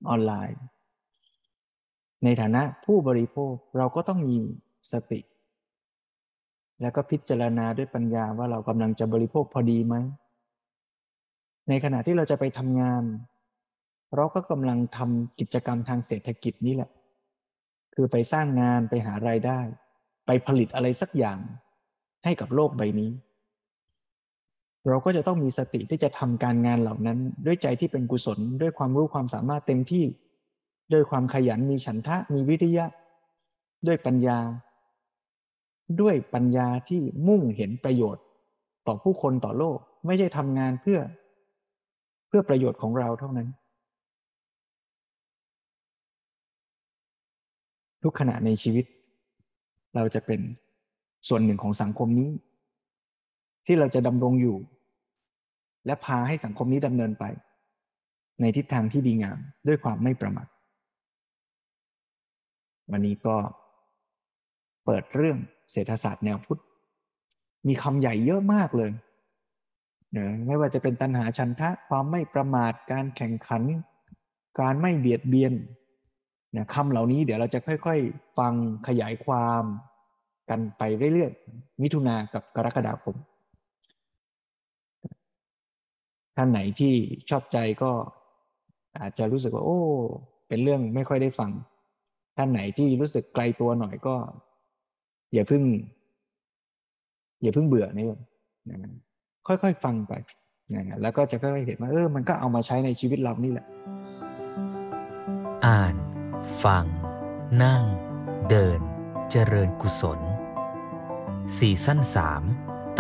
ออนไลน์ ในฐานะผู้บริโภคเราก็ต้องมีสติ แล้วก็พิจารณาด้วยปัญญาว่าเรากำลังจะบริโภคพอดีไหม ในขณะที่เราจะไปทำงาน เราก็กำลังทำกิจกรรมทางเศรษฐกิจนี่แหละ คือไปสร้างงานไปหารายได้ ไปผลิตอะไรสักอย่างให้กับโลกใบนี้ เราก็จะต้องมีสติที่จะทำการงานเหล่านั้น ด้วยใจที่เป็นกุศล ด้วยความรู้ความสามารถเต็มที่ ด้วยความขยันมีฉันทะมีวิทยะ ด้วยปัญญา ด้วยปัญญาที่มุ่งเห็นประโยชน์ ต่อผู้คนต่อโลก ไม่ใช่ทำงานเพื่อ เพื่อประโยชน์ของเราเท่านั้น ทุกขณะในชีวิต เราจะเป็นส่วนหนึ่งของสังคมนี้ ที่เราจะดำรงอยู่ และพาให้สังคมนี้ดำเนินไป ในทิศทางที่ดีงามด้วยความไม่ประมาทวันนี้ก็เปิดเรื่องเศรษฐศาสตร์แนวพุทธ มีคำใหญ่เยอะมากเลยนะไม่ว่าจะเป็นตัณหาชันทะความไม่ประมาทการแข่งขัน การไม่เบียดเบียน นะคำเหล่านี้เดี๋ยวเราจะค่อยๆ ฟังขยายความกันไปเรื่อยๆ มิถุนากับกรกฎาคม ท่านไหนที่ชอบใจก็อาจจะรู้สึกว่า โอ้ เป็นเรื่องไม่ค่อยได้ฟัง ท่านไหนที่รู้สึกไกลตัวหน่อยก็ อย่าเพิ่ง อย่าเพิ่งเบื่อนี่นะค่อยๆ ฟังไปนะแล้วก็จะค่อยๆเห็นว่าเออ มันก็เอามาใช้ในชีวิตเรานี่แหละ อ่าน ฟัง นั่ง เดิน เจริญกุศล สี่สั้นสาม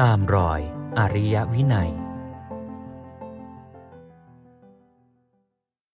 ตามรอยอริยวินัย